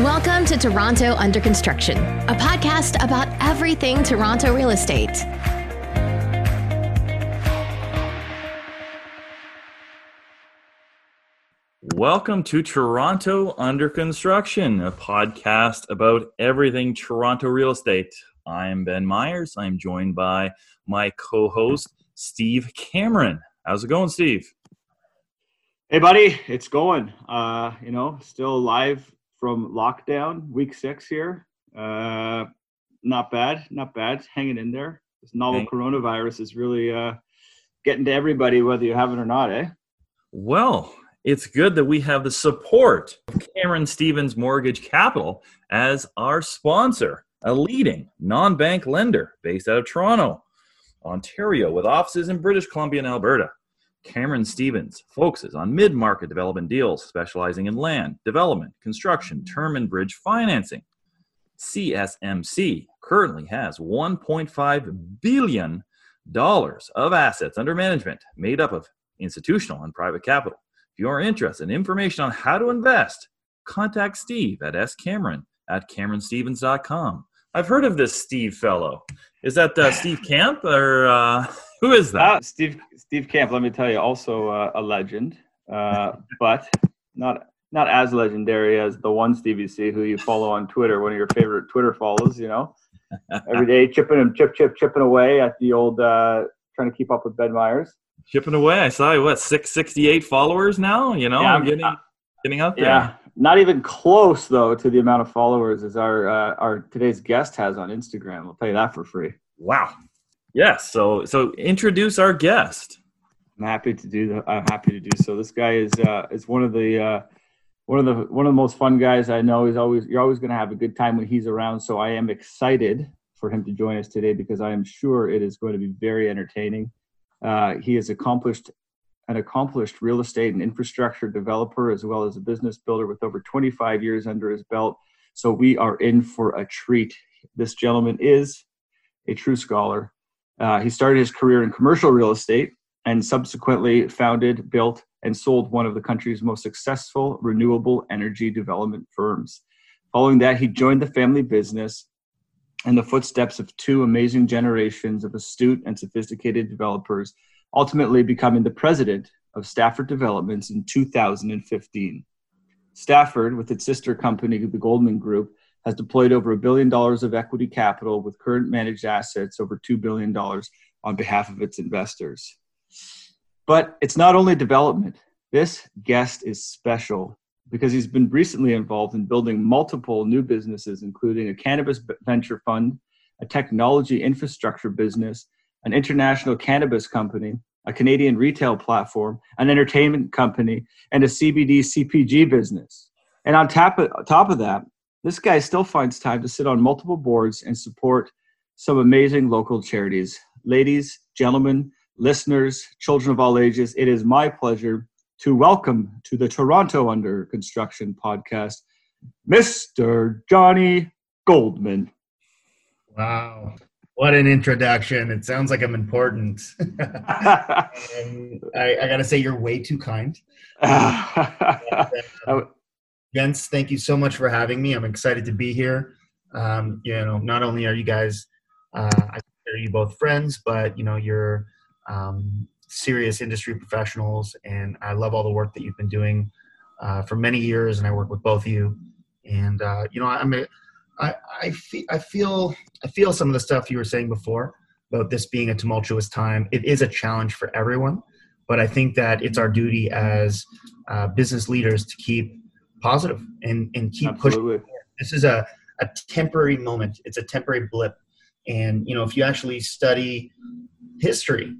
Welcome to Toronto Under Construction, a podcast about everything Toronto real estate. Welcome to Toronto Under Construction, a podcast about everything Toronto real estate. I am Ben Myers. I'm joined by my co host, Steve Cameron. How's it going, Steve? Hey, buddy, it's going. Uh, you know, still live from lockdown, week six here. Uh, not bad, not bad. Hanging in there. This novel coronavirus is really uh, getting to everybody, whether you have it or not, eh? Well, it's good that we have the support of Cameron Stevens Mortgage Capital as our sponsor, a leading non bank lender based out of Toronto, Ontario, with offices in British Columbia and Alberta. Cameron Stevens focuses on mid market development deals, specializing in land, development, construction, term and bridge financing. CSMC currently has $1.5 billion of assets under management, made up of institutional and private capital. If you are interested in information on how to invest, contact Steve at scameron at cameronstevens.com. I've heard of this Steve fellow. Is that uh, Steve Camp or uh, who is that? Uh, Steve Steve Camp. Let me tell you, also uh, a legend, uh, but not not as legendary as the one Stevie C who you follow on Twitter, one of your favorite Twitter follows. You know, every day chipping and chip chip chipping away at the old uh, trying to keep up with Ben Myers. Chipping away. I saw you, what six sixty eight followers now. You know, Yeah, I'm I'm- getting getting up there. Yeah, not even close though to the amount of followers as our uh, our today's guest has on Instagram. I'll tell you that for free. Wow. Yes. So so introduce our guest. I'm happy to do that. I'm happy to do so. This guy is uh, is one of the uh, one of the one of the most fun guys I know. He's always you're always going to have a good time when he's around. So I am excited for him to join us today because I am sure it is going to be very entertaining. Uh, he has accomplished an accomplished real estate and infrastructure developer as well as a business builder with over 25 years under his belt. So we are in for a treat. This gentleman is a true scholar. Uh, he started his career in commercial real estate and subsequently founded, built, and sold one of the country's most successful renewable energy development firms. Following that, he joined the family business in the footsteps of two amazing generations of astute and sophisticated developers, ultimately becoming the president of Stafford Developments in 2015. Stafford, with its sister company, the Goldman Group, has deployed over a billion dollars of equity capital with current managed assets over $2 billion on behalf of its investors. But it's not only development. This guest is special because he's been recently involved in building multiple new businesses, including a cannabis venture fund, a technology infrastructure business, an international cannabis company, a Canadian retail platform, an entertainment company, and a CBD CPG business. And on top of, top of that, this guy still finds time to sit on multiple boards and support some amazing local charities. Ladies, gentlemen, listeners, children of all ages, it is my pleasure to welcome to the Toronto Under Construction podcast, Mr. Johnny Goldman. Wow. What an introduction. It sounds like I'm important. I, I got to say, you're way too kind. Oh, Vince, thank you so much for having me. I'm excited to be here. Um, you know, not only are you guys, uh, I consider you both friends, but you know, you're um, serious industry professionals, and I love all the work that you've been doing uh, for many years. And I work with both of you, and uh, you know, I'm a, I, I, fe- I feel I feel some of the stuff you were saying before about this being a tumultuous time. It is a challenge for everyone, but I think that it's our duty as uh, business leaders to keep positive and, and keep pushing. Absolutely. This is a, a temporary moment. It's a temporary blip. And, you know, if you actually study history,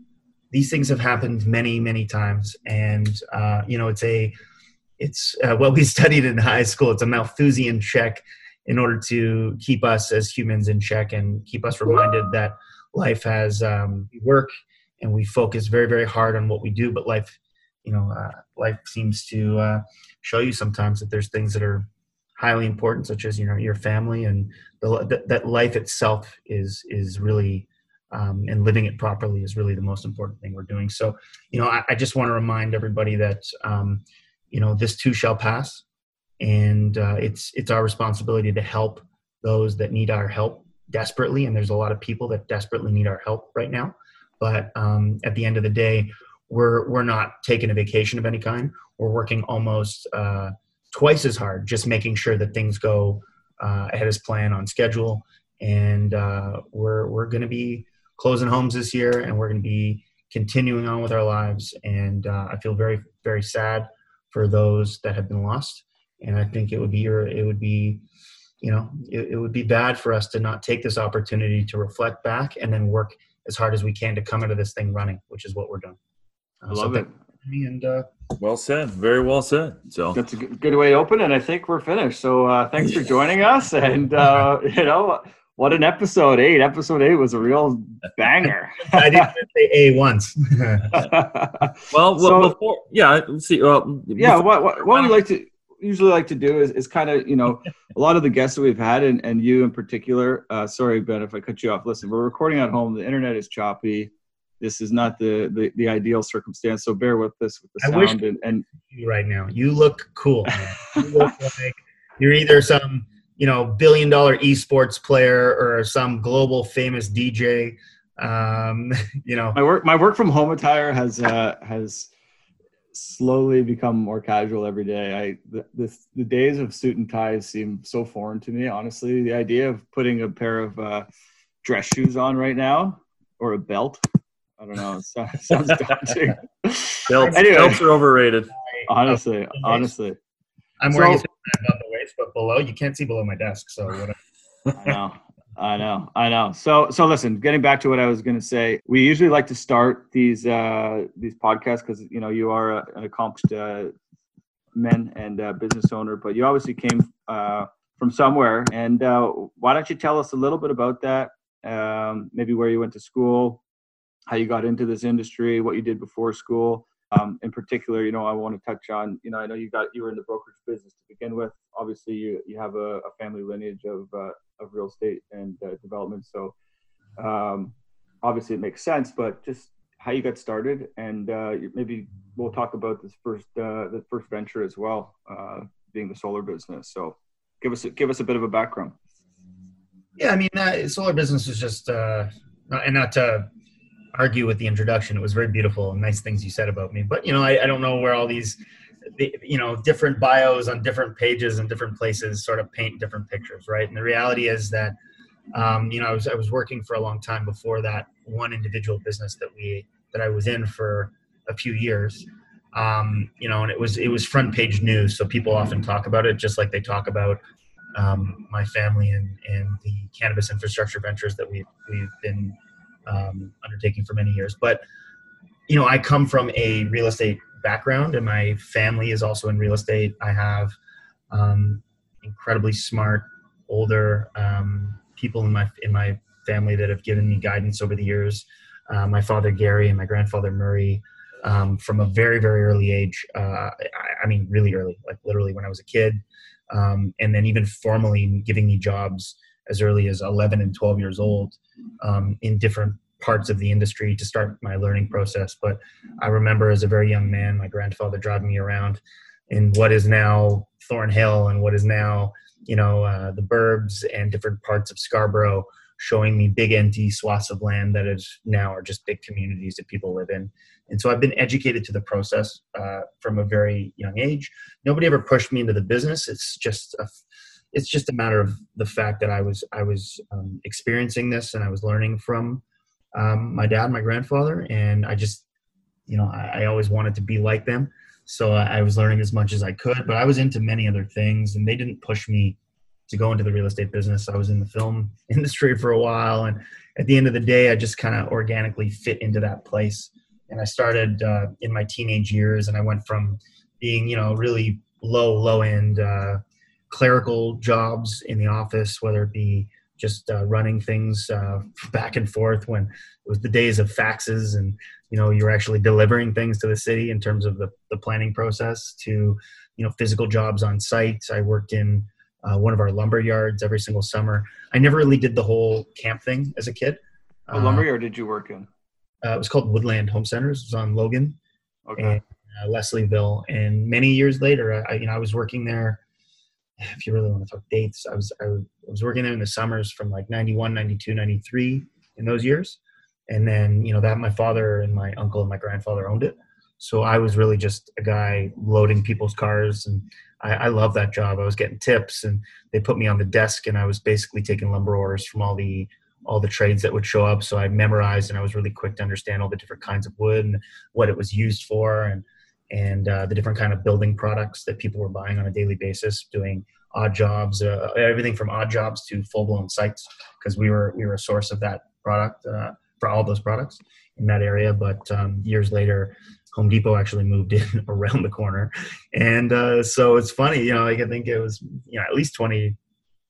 these things have happened many, many times. And, uh, you know, it's a, it's uh, what we studied in high school. It's a Malthusian check in order to keep us as humans in check and keep us reminded that life has um, work and we focus very, very hard on what we do. But life, you know, uh, life seems to uh, show you sometimes that there's things that are highly important, such as you know your family and the, that, life itself is is really um, and living it properly is really the most important thing we're doing. So, you know, I, I just want to remind everybody that um, you know this too shall pass, and uh, it's it's our responsibility to help those that need our help desperately. And there's a lot of people that desperately need our help right now. But um, at the end of the day, we're we're not taking a vacation of any kind. We're working almost uh, twice as hard, just making sure that things go uh, ahead as planned on schedule. And uh, we're we're going to be closing homes this year, and we're going to be continuing on with our lives. And uh, I feel very very sad for those that have been lost. And I think it would be your it would be you know it, it would be bad for us to not take this opportunity to reflect back and then work as hard as we can to come into this thing running, which is what we're doing. Uh, I love so it. And uh, well said, very well said. So that's a good way to open, and I think we're finished. So uh, thanks for joining us, and uh, you know what an episode eight. Episode eight was a real banger. I didn't say A once. well, so, before, yeah, see. Well, yeah, what, what, what we like to usually like to do is, is kind of you know a lot of the guests that we've had and, and you in particular uh, sorry ben if i cut you off listen we're recording at home the internet is choppy this is not the, the, the ideal circumstance. So bear with this with the sound. I wish and, and right now, you look cool. you look like you're either some you know billion dollar esports player or some global famous DJ. Um, you know, my work my work from home attire has uh, has slowly become more casual every day. I the, the, the days of suit and ties seem so foreign to me. Honestly, the idea of putting a pair of uh, dress shoes on right now or a belt I don't know. It sounds, sounds daunting. Belts, anyway, belts are overrated. Honestly, honestly. I'm wearing so, above the waist, but below you can't see below my desk. So whatever. I know. I know, I know. So, so listen. Getting back to what I was going to say, we usually like to start these uh, these podcasts because you know you are an accomplished uh, man and uh, business owner, but you obviously came uh, from somewhere. And uh, why don't you tell us a little bit about that? Um, maybe where you went to school, how you got into this industry, what you did before school. Um, in particular, you know, I want to touch on, you know, I know you got you were in the brokerage business to begin with. Obviously, you you have a, a family lineage of uh, of real estate and uh, development, so um, obviously it makes sense. But just how you got started, and uh, maybe we'll talk about this first uh, the first venture as well, uh, being the solar business. So give us a, give us a bit of a background. Yeah, I mean, uh, solar business is just, and not to argue with the introduction. It was very beautiful and nice things you said about me. But you know, I, I don't know where all these, the, you know, different bios on different pages and different places sort of paint different pictures, right? And the reality is that, um, you know, I was I was working for a long time before that one individual business that we that I was in for a few years. Um, you know, and it was it was front page news, so people often talk about it, just like they talk about um, my family and and the cannabis infrastructure ventures that we've we've been um, undertaking for many years. But you know, I come from a real estate background, and my family is also in real estate. I have um, incredibly smart, older um, people in my in my family that have given me guidance over the years. Uh, my father Gary and my grandfather Murray, um, from a very very early age. Uh, I, I, mean, really early, like literally when I was a kid, um, and then even formally giving me jobs as early as 11 and 12 years old um, in different parts of the industry to start my learning process. But I remember as a very young man, my grandfather driving me around in what is now Thornhill and what is now, you know, uh, the Burbs and different parts of Scarborough, showing me big empty swaths of land that is now are just big communities that people live in. And so I've been educated to the process uh, from a very young age. Nobody ever pushed me into the business. It's just a it's just a matter of the fact that I was I was um, experiencing this and I was learning from um, my dad, my grandfather, and I just you know I, I always wanted to be like them. So I, I was learning as much as I could, but I was into many other things, and they didn't push me to go into the real estate business. I was in the film industry for a while, and at the end of the day, I just kind of organically fit into that place. And I started uh, in my teenage years, and I went from being you know really low low end. Uh, clerical jobs in the office, whether it be just uh, running things uh, back and forth when it was the days of faxes and you know you're actually delivering things to the city in terms of the, the planning process to you know physical jobs on site. I worked in uh, one of our lumber yards every single summer. I never really did the whole camp thing as a kid. What lumber yard did you work in? uh, it was called woodland home centers. It was on logan okay. and uh, leslieville. And many years later I, you know i was working there if you really want to talk dates, I was I was working there in the summers from like 91, 92, 93 in those years, and then you know that my father and my uncle and my grandfather owned it, so I was really just a guy loading people's cars, and I, I love that job. I was getting tips, and they put me on the desk, and I was basically taking lumber orders from all the all the trades that would show up. So I memorized, and I was really quick to understand all the different kinds of wood and what it was used for, and and uh, the different kind of building products that people were buying on a daily basis, doing odd jobs, uh, everything from odd jobs to full blown sites, because we were we were a source of that product uh, for all those products in that area. But um, years later, Home Depot actually moved in around the corner, and uh, so it's funny, you know, like I think it was you know at least 20,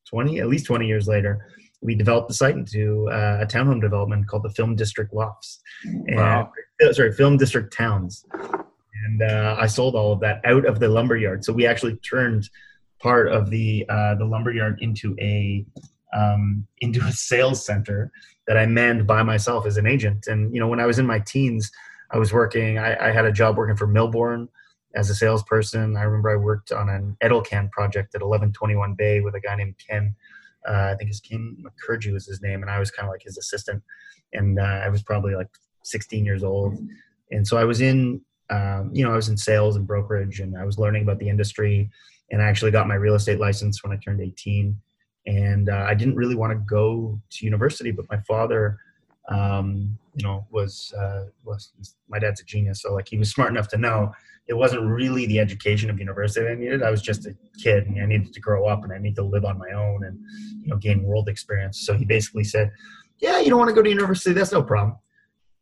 20 at least twenty years later. We developed the site into uh, a townhome development called the Film District Lofts, and Wow. sorry, Film District Towns, and uh, I sold all of that out of the lumber yard. So we actually turned part of the uh, the lumber yard into a um, into a sales center that I manned by myself as an agent. And you know, when I was in my teens, I was working. I, I had a job working for Milborne as a salesperson. I remember I worked on an Edelcan project at 1121 Bay with a guy named Ken. Uh, I think his Ken McCurgy was his name, and I was kind of like his assistant. And uh, I was probably like 16 years old, and so I was in, um, you know, I was in sales and brokerage, and I was learning about the industry. And I actually got my real estate license when I turned 18. And uh, I didn't really want to go to university, but my father, um, you know, was uh, was my dad's a genius, so like he was smart enough to know it wasn't really the education of university I needed. I was just a kid, and I needed to grow up, and I need to live on my own, and you know, gain world experience. So he basically said, "Yeah, you don't want to go to university. That's no problem.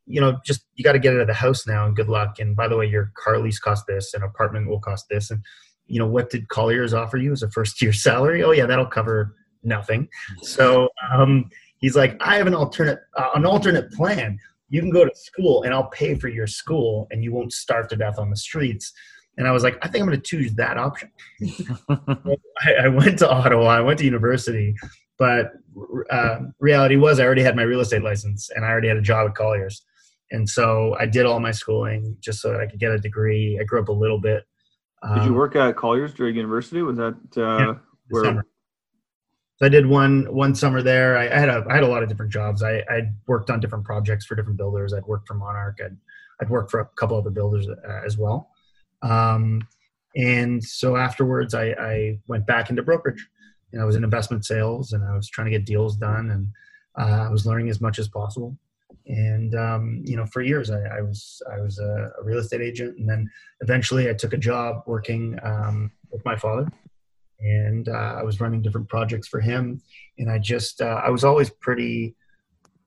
You know, just you got to get out of the house now, and good luck. And by the way, your car lease cost this, an apartment will cost this, and you know, what did Colliers offer you as a first year salary? Oh yeah, that'll cover nothing. So um, he's like, I have an alternate uh, an alternate plan. You can go to school, and I'll pay for your school, and you won't starve to death on the streets. And I was like, I think I'm going to choose that option. I, I went to Ottawa. I went to university, but uh, reality was I already had my real estate license, and I already had a job at Colliers. And so I did all my schooling just so that I could get a degree. I grew up a little bit. Did you Um, work at Colliers during university? Was that uh, Yeah, where? summer. So I did one one summer there. I, I had a I had a lot of different jobs. I I worked on different projects for different builders. I'd worked for Monarch. I'd I'd worked for a couple other builders uh, as well. Um, and so afterwards, I, I went back into brokerage. And I was in investment sales, and I was trying to get deals done, and uh, I was learning as much as possible. And um, you know, for years, I, I was I was a, real estate agent, and then eventually, I took a job working um, with my father and uh, I was running different projects for him. And I just uh, I was always pretty,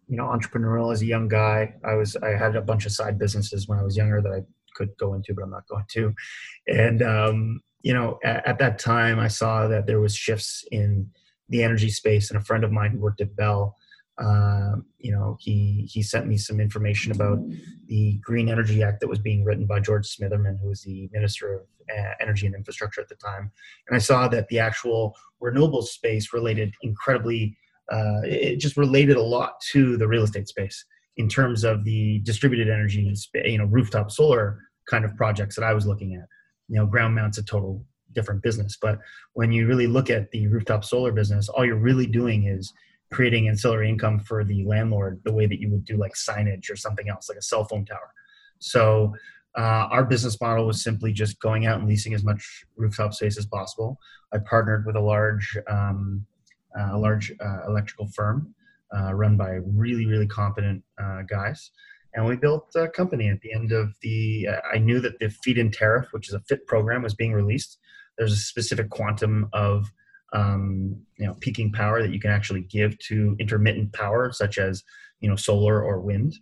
you know, entrepreneurial as a young guy. I was I had a bunch of side businesses when I was younger that I could go into, but I'm not going to. And um, you know, at, at that time, I saw that there was shifts in the energy space, and a friend of mine who worked at Bell. Uh, you know, he he sent me some information about the Green Energy Act that was being written by George Smitherman, who was the Minister of uh, Energy and Infrastructure at the time and I saw that the actual renewable space related incredibly. Uh, it just related a lot to the real estate space in terms of the distributed energy, you know, rooftop solar kind of projects that I was looking at. You know, ground mounts a total different business, but when you really look at the rooftop solar business, all you're really doing is creating ancillary income for the landlord the way that you would do like signage or something else, like a cell phone tower. So uh, our business model was simply just going out and leasing as much rooftop space as possible. I partnered with a large, um, uh, a large uh, electrical firm uh, run by really, really competent uh, guys, and we built a company. At the end of the, I knew that the feed-in tariff, which is a FIT program, was being released. There's a specific quantum of um, you know peaking power that you can actually give to intermittent power, such as you know solar or wind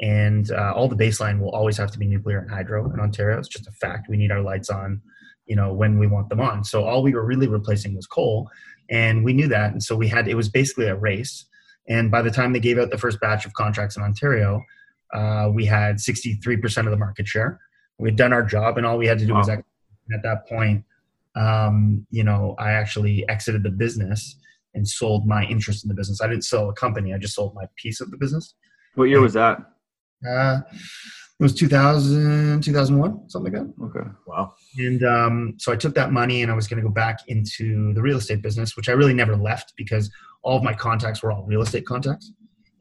and uh, all the baseline will always have to be nuclear and hydro in Ontario. It's just a fact. We need our lights on, you know, when we want them on. So all we were really replacing was coal, and we knew that. And so we had it was basically a race. And by the time they gave out the first batch of contracts in Ontario, uh, we had 63% of the market share. We had done our job, and all we had to do was Wow. ex- at that point, um, you know, I actually exited the business and sold my interest in the business. I didn't sell a company; I just sold my piece of the business. What year was that? Uh, it was 2000 2001 something like that Okay. Wow. and um, so I took that money and I was going to go back into the real estate business, which I really never left because all of my contacts were all real estate contacts.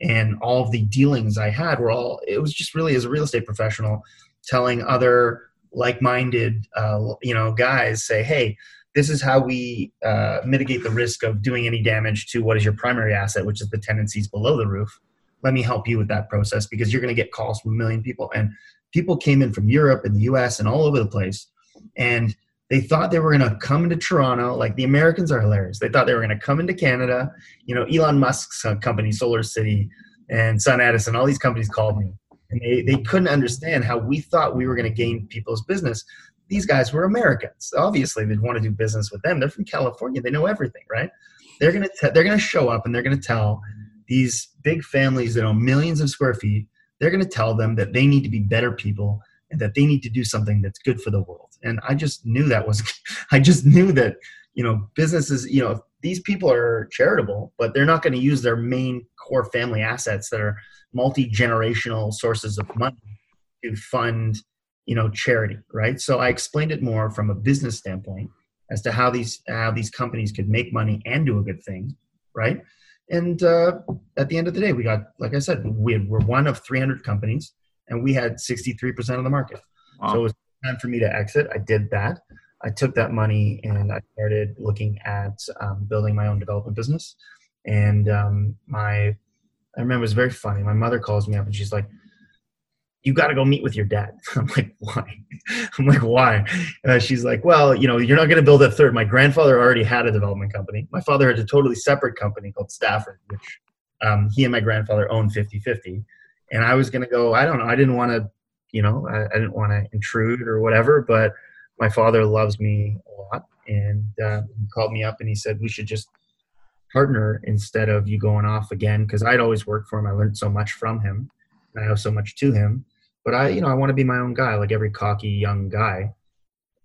And all of the dealings I had were all, it was just really as a real estate professional telling other like minded, uh, you know, guys, say, hey, this is how we uh, mitigate the risk of doing any damage to what is your primary asset, which is the tenancies below the roof. Let me help you with that process because you're going to get calls from a million people. And people came in from Europe and the US and all over the place and they thought they were going to come into Toronto. Like the Americans are hilarious. They thought they were going to come into Canada. You know, Elon Musk's uh, company, SolarCity, and SunEdison, all these companies called me, and they they couldn't understand how we thought we were going to gain people's business. These guys were Americans. Obviously, they'd want to do business with them. They're from California. They know everything, right? They're gonna te- they're gonna show up and they're gonna tell these big families that own millions of square feet. They're gonna tell them that they need to be better people and that they need to do something that's good for the world. And I just knew that was, I just knew that, you know, businesses, you know, these people are charitable, but they're not going to use their main core family assets that are multi generational sources of money to fund, you know, charity, right? So I explained it more from a business standpoint as to how these how these companies could make money and do a good thing, right? And uh, at the end of the day, we got, like I said, we had, we're one of 300 companies and we had 63% of the market. Wow. So it was time for me to exit. I did that. I took that money and I started looking at um, building my own development business. And um, my, I remember it was very funny. My mother calls me up and she's like, "You got to go meet with your dad." I'm like, "Why?" I'm like, "Why?" Uh, she's like, "Well, you know, you're not going to build a third. My grandfather already had a development company. My father had a totally separate company called Stafford, which um, he and my grandfather owned 50-50 and I was going to go. I don't know. I didn't want to, you know, I, I didn't want to intrude or whatever. But my father loves me a lot, and uh, he called me up and he said we should just partner instead of you going off again because I'd always worked for him. I learned so much from him, and I owe so much to him. But I, you know, I want to be my own guy, like every cocky young guy.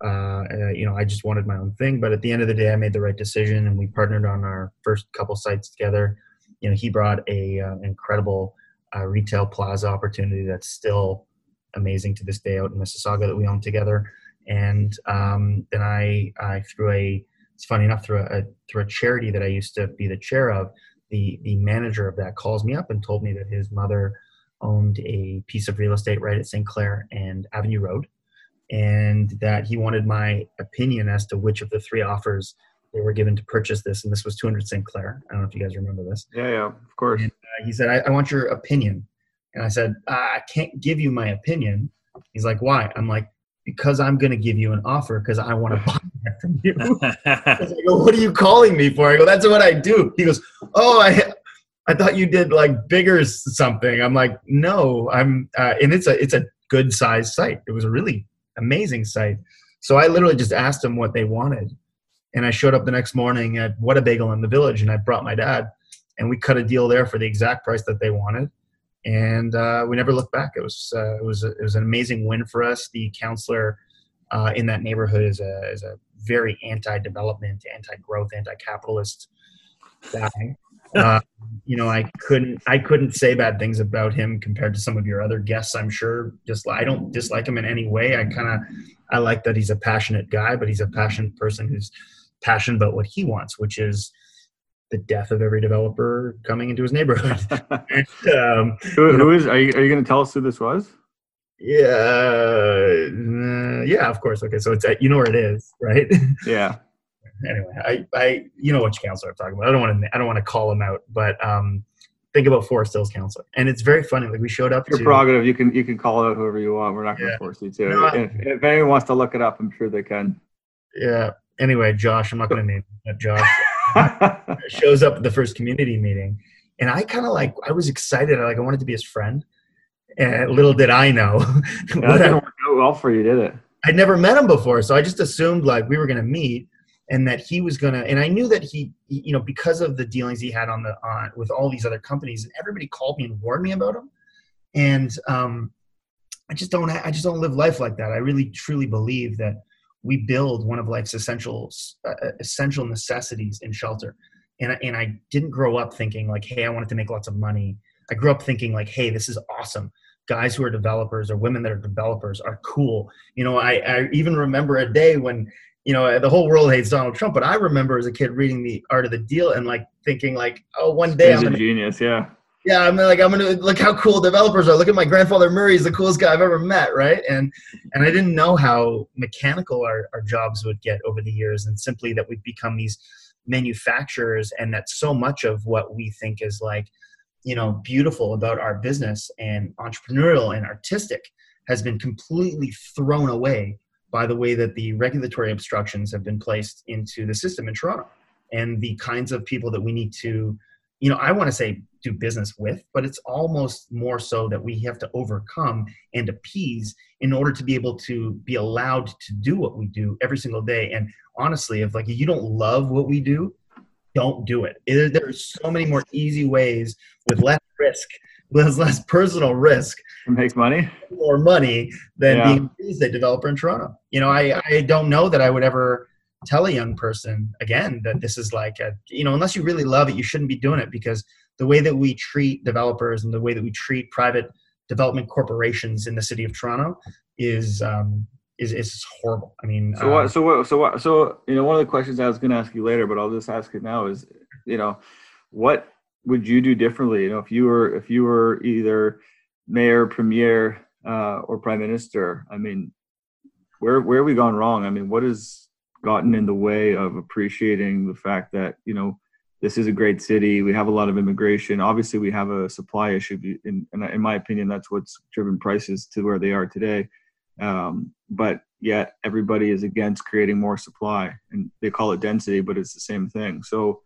Uh, uh, you know, I just wanted my own thing. But at the end of the day, I made the right decision, and we partnered on our first couple sites together. You know, he brought a uh, incredible uh, retail plaza opportunity that's still amazing to this day out in Mississauga that we own together. And um, then I, I through a, it's funny enough, through a, through a charity that I used to be the chair of, the the manager of that calls me up and told me that his mother owned a piece of real estate right at St. Clair and Avenue Road, and that he wanted my opinion as to which of the three offers they were given to purchase this. And this was 200 St. Clair. I don't know if you guys remember this. Yeah, yeah, of course. And, uh, he said, I, I want your opinion. And I said, I can't give you my opinion. He's like, why? I'm like, because I'm going to give you an offer because I want to buy it from you. I go, what are you calling me for? I go, that's what I do. He goes, oh, I, I thought you did like bigger something. I'm like, no, I'm, uh, and it's a, it's a good sized site. It was a really amazing site. So I literally just asked them what they wanted. And I showed up the next morning at What a Bagel in the Village, and I brought my dad, and we cut a deal there for the exact price that they wanted. And uh, we never looked back. It was uh, it was a, it was an amazing win for us. The counselor uh, in that neighborhood is a is a very anti-development, anti-growth, anti-capitalist guy. Uh, you know, I couldn't I couldn't say bad things about him compared to some of your other guests. I'm sure. Just I don't dislike him in any way. I kind of I like that he's a passionate guy, but he's a passionate person who's passionate about what he wants, which is the death of every developer coming into his neighborhood. and, um, who, who is? Are you, are you going to tell us who this was? yeah, uh, yeah, of course. Okay, so it's uh, you know where it is, right? Yeah. anyway, I, I, you know which counselor I'm talking about. I don't want to, I don't want to call him out, but um, think about Forest Hills counselor, and it's very funny. Like we showed up. Your to, prerogative. You can you can call out whoever you want. We're not going to Yeah. force you to. No, if, if anyone wants to look it up, I'm sure they can. Yeah. Anyway, Josh, I'm not going to name him, Josh. shows up at the first community meeting. And i kind of like i was excited. I like i wanted to be his friend. And little did i know. That I- didn't work out well for you, did it? i'd never met him before so i just assumed like we were going to meet and that he was going to and i knew that he he- you know because of the dealings he had on the on with all these other companies and everybody called me and warned me about him. And um i just don't i just don't live life like that. I really truly believe that we build one of life's essentials uh, essential necessities in shelter and I, and I didn't grow up thinking like hey i wanted to make lots of money i grew up thinking like hey this is awesome guys who are developers or women that are developers are cool. You know, I, I even remember a day when you know the whole world hates Donald Trump, but I remember as a kid reading the Art of the Deal and like thinking like, oh, one day He's I'm a genius. Yeah. Yeah, I'm like, I'm gonna look how cool developers are. Look at my grandfather Murray; he's the coolest guy I've ever met, right? And and I didn't know how mechanical our, our jobs would get over the years, and simply that we've become these manufacturers, and that so much of what we think is like, you know, beautiful about our business and entrepreneurial and artistic has been completely thrown away by the way that the regulatory obstructions have been placed into the system in Toronto, and the kinds of people that we need to you know, I want to say do business with, but it's almost more so that we have to overcome and appease in order to be able to be allowed to do what we do every single day. And honestly, if like you don't love what we do, don't do it. it there's so many more easy ways with less risk, with less personal risk, It makes money. more money than Yeah. being a real estate developer in Toronto. You know, I, I don't know that I would ever tell a young person again that this is like a you know unless you really love it you shouldn't be doing it because the way that we treat developers and the way that we treat private development corporations in the city of Toronto is um, is is horrible. I mean, So uh, what? So what? So what? So you know, one of the questions I was going to ask you later, but I'll just ask it now. Is you know, what would you do differently? You know, if you were if you were either mayor, premier, uh, or prime minister. I mean, where where have we gone wrong? I mean, what has gotten in the way of appreciating the fact that you know this is a great city. We have a lot of immigration. Obviously, we have a supply issue. In, in, in my opinion, that's what's driven prices to where they are today. Um, but yet, everybody is against creating more supply, and they call it density, but it's the same thing. So,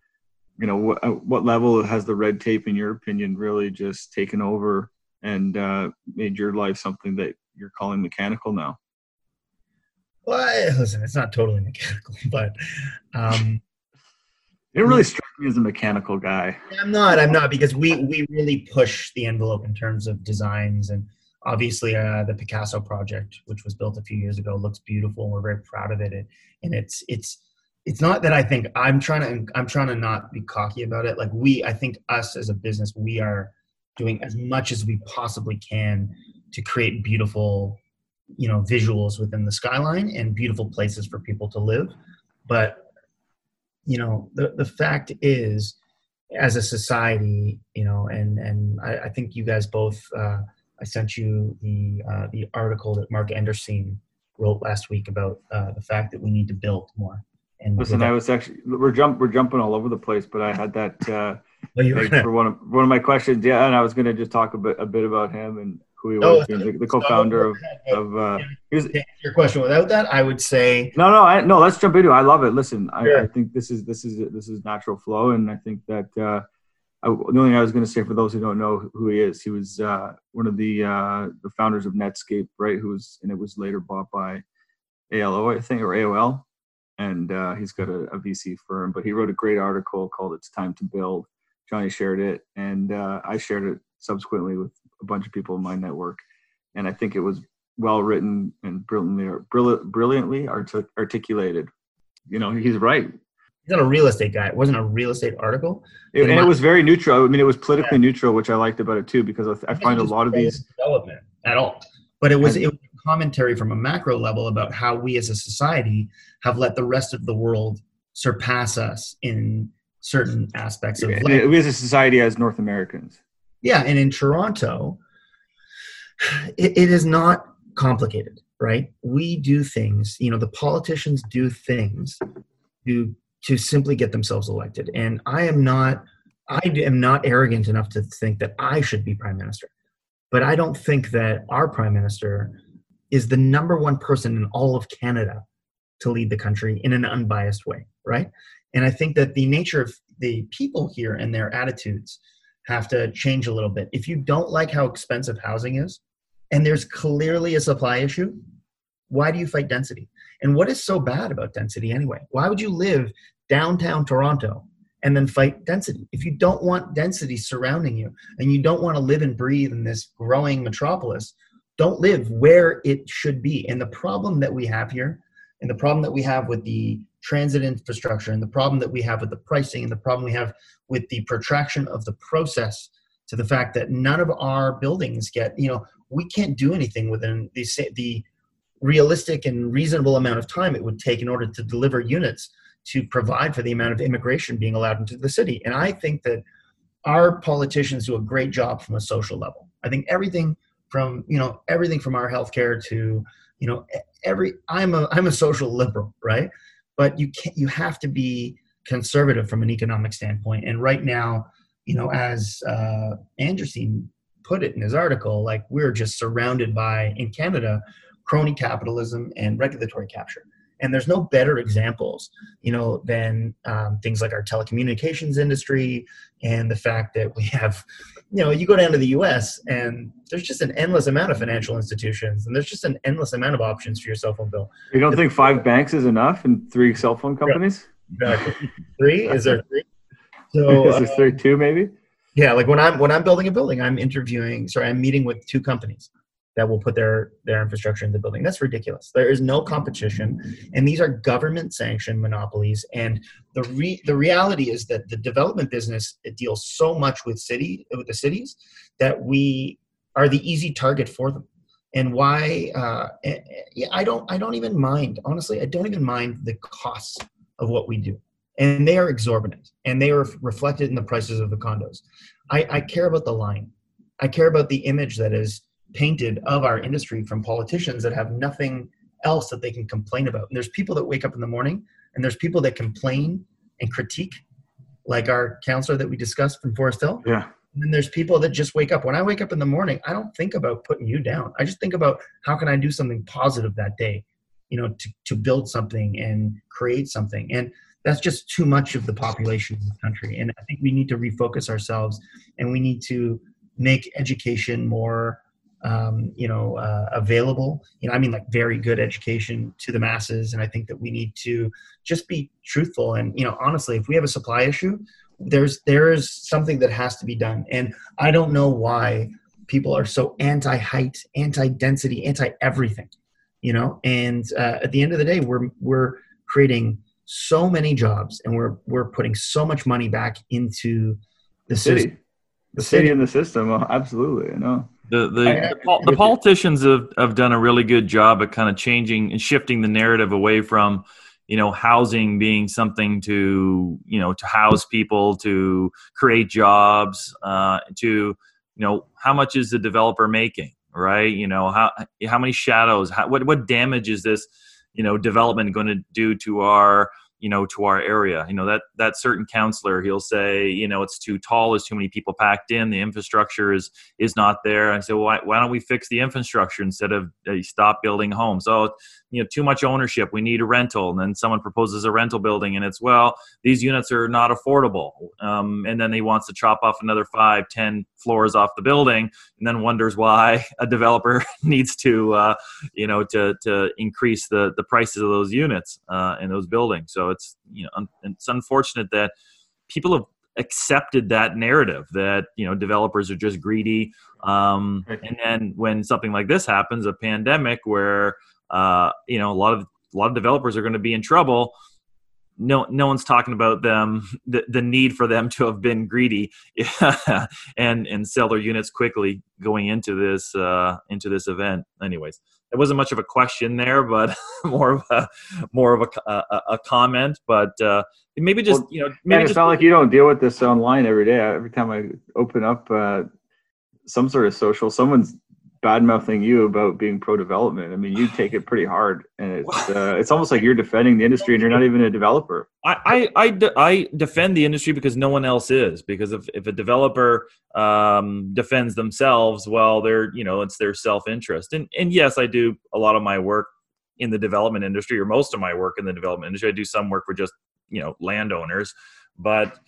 you know, what, what level has the red tape, in your opinion, really just taken over and uh, made your life something that you're calling mechanical now? well, listen, it's not totally mechanical, but um, It really strike me as a mechanical guy. I'm not. I'm not because we we really push the envelope in terms of designs and obviously uh, the Picasso project, which was built a few years ago, looks beautiful. and We're very proud of it, and, and it's it's it's not that I think I'm trying to I'm trying to not be cocky about it. Like we, I think us as a business, we are doing as much as we possibly can to create beautiful, you know, visuals within the skyline and beautiful places for people to live. But you know, the the fact is, as a society, you know, and and I, I think you guys both. Uh, I sent you the uh, the article that Mark Anderson wrote last week about uh, the fact that we need to build more. And Listen, I was actually we're jump we're jumping all over the place, but I had that uh, well, you were like, gonna- for one of one of my questions. Yeah, and I was going to just talk a bit a bit about him and who he Oh, was, being the, the co-founder of of. Uh, he was, to your question without that, I would say no, no, I, no. Let's jump into. it. I love it. Listen, I, Sure. I think this is this is this is natural flow, and I think that uh, I, the only thing I was going to say for those who don't know who he is, he was uh, one of the uh, the founders of Netscape, right? Who was and it was later bought by ALO, I think, or AOL, and uh, he's got a, a VC firm. But he wrote a great article called "It's Time to Build." Johnny shared it, and uh, I shared it subsequently with a bunch of people in my network, and I think it was well written and brilliantly brilliantly artic- articulated. You know, he's right. he's not a real estate guy. It wasn't a real estate article. It, and it was very neutral. I mean, it was politically neutral, which I liked about it too, because I, I find a lot of these. development at all. But it was And- it was commentary from a macro level about how we as a society have let the rest of the world surpass us in certain aspects of life. We as a society, as North Americans, Yeah, and in Toronto, it, it is not complicated, right? We do things, you know, the politicians do things to to simply get themselves elected. And I am not I am not arrogant enough to think that I should be prime minister. But I don't think that our prime minister is the number one person in all of Canada to lead the country in an unbiased way, right? And I think that the nature of the people here and their attitudes have to change a little bit. If you don't like how expensive housing is, and there's clearly a supply issue, why do you fight density? And what is so bad about density anyway? Why would you live downtown Toronto and then fight density? If you don't want density surrounding you and you don't want to live and breathe in this growing metropolis, don't live where it should be. And the problem that we have here, and the problem that we have with the transit infrastructure, and the problem that we have with the pricing, and the problem we have with the protraction of the process to the fact that none of our buildings get, you know, we can't do anything within the the realistic and reasonable amount of time it would take in order to deliver units to provide for the amount of immigration being allowed into the city. And I think that our politicians do a great job from a social level. I think everything from you know everything from our healthcare to you know every I'm a I'm a social liberal, right? But you can't you have to be conservative from an economic standpoint. And right now, you know, as uh, Andreessen put it in his article, like we're just surrounded by in Canada crony capitalism and regulatory capture and there's no better examples you know than um, things like our telecommunications industry and the fact that we have you know you go down to the us and there's just an endless amount of financial institutions and there's just an endless amount of options for your cell phone bill. You don't think five banks is enough and three cell phone companies? Exactly. Three? Is there three? So is there uh, three two maybe? yeah like when i'm when i'm building a building i'm interviewing sorry i'm meeting with two companies that will put their their infrastructure in the building. That's ridiculous. There is no competition, and these are government sanctioned monopolies. And the re, the reality is that the development business it deals so much with city with the cities that we are the easy target for them. And why? Uh, yeah, I don't I don't even mind honestly. I don't even mind the costs of what we do, and they are exorbitant, and they are reflected in the prices of the condos. I, I care about the line. I care about the image that is painted of our industry from politicians that have nothing else that they can complain about. And there's people that wake up in the morning and there's people that complain and critique, like our counselor that we discussed from Forest Hill. Yeah. And then there's people that just wake up. When I wake up in the morning, I don't think about putting you down. I just think about how can I do something positive that day, you know, to, to build something and create something. And that's just too much of the population of the country. And I think we need to refocus ourselves and we need to make education more um, you know, uh, available. You know, I mean, like very good education to the masses. And I think that we need to just be truthful. And you know, honestly, if we have a supply issue, there's there is something that has to be done. And I don't know why people are so anti-height, anti-density, anti-everything. You know, and uh, at the end of the day, we're we're creating so many jobs, and we're we're putting so much money back into the city. System. The city and the system, absolutely. I know the the, the, the, politicians have, have done a really good job at kind of changing and shifting the narrative away from you know housing being something to you know to house people to create jobs uh, to you know how much is the developer making right? You know how how many shadows how, what what damage is this you know development going to do to our you know to our area. You know that that certain counselor he'll say you know it's too tall there's too many people packed in the infrastructure is is not there. I say well, why, why don't we fix the infrastructure instead of uh, stop building homes? So you know too much ownership we need a rental. And then someone proposes a rental building and it's well these units are not affordable. Um, and then he wants to chop off another five ten floors off the building and then wonders why a developer needs to uh, you know to to increase the the prices of those units uh, in those buildings. So it's you know un- it's unfortunate that people have accepted that narrative that you know developers are just greedy um, and then when something like this happens a pandemic where uh, you know a lot of a lot of developers are going to be in trouble no no one's talking about them the, the need for them to have been greedy and and sell their units quickly going into this uh, into this event anyways it wasn't much of a question there, but more of a more of a, a, a comment. But uh, maybe just well, you know, maybe it's not like you don't deal with this online every day. Every time I open up uh, some sort of social, someone's bad mouthing you about being pro development. I mean, you take it pretty hard, and it's uh, it's almost like you're defending the industry, and you're not even a developer. I I, I, de- I defend the industry because no one else is. Because if if a developer um, defends themselves, well, they're you know it's their self interest. And and yes, I do a lot of my work in the development industry, or most of my work in the development industry. I do some work for just you know landowners, but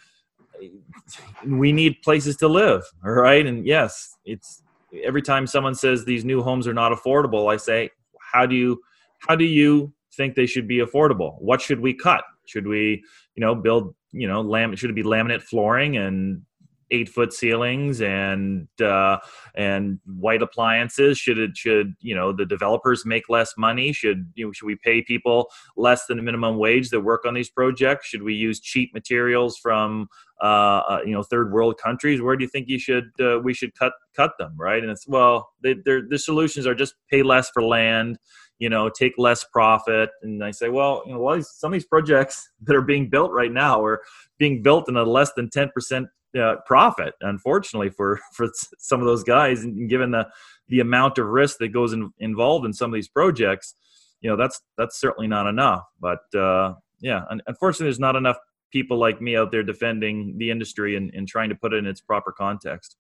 we need places to live, all right? And yes, it's every time someone says these new homes are not affordable, I say, how do you how do you think they should be affordable? What should we cut? Should we, you know, build, you know, lam- should it be laminate flooring and eight foot ceilings and uh, and white appliances? Should it should you know the developers make less money? Should you know, should we pay people less than the minimum wage that work on these projects? Should we use cheap materials from uh, uh, you know third world countries where do you think you should uh, we should cut cut them right and it's well they, the solutions are just pay less for land you know take less profit and i say well you know well, some of these projects that are being built right now are being built in a less than 10% uh, profit unfortunately for for some of those guys and given the the amount of risk that goes in, involved in some of these projects you know that's that's certainly not enough but uh, yeah unfortunately there's not enough people like me out there defending the industry and, and trying to put it in its proper context.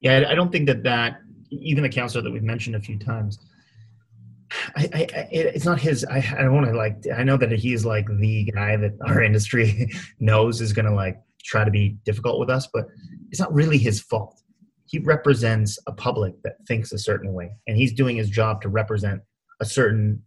Yeah, I don't think that that even the counselor that we've mentioned a few times. I, I, it's not his. I, I want to like. I know that he's like the guy that our industry knows is going to like try to be difficult with us, but it's not really his fault. He represents a public that thinks a certain way, and he's doing his job to represent a certain,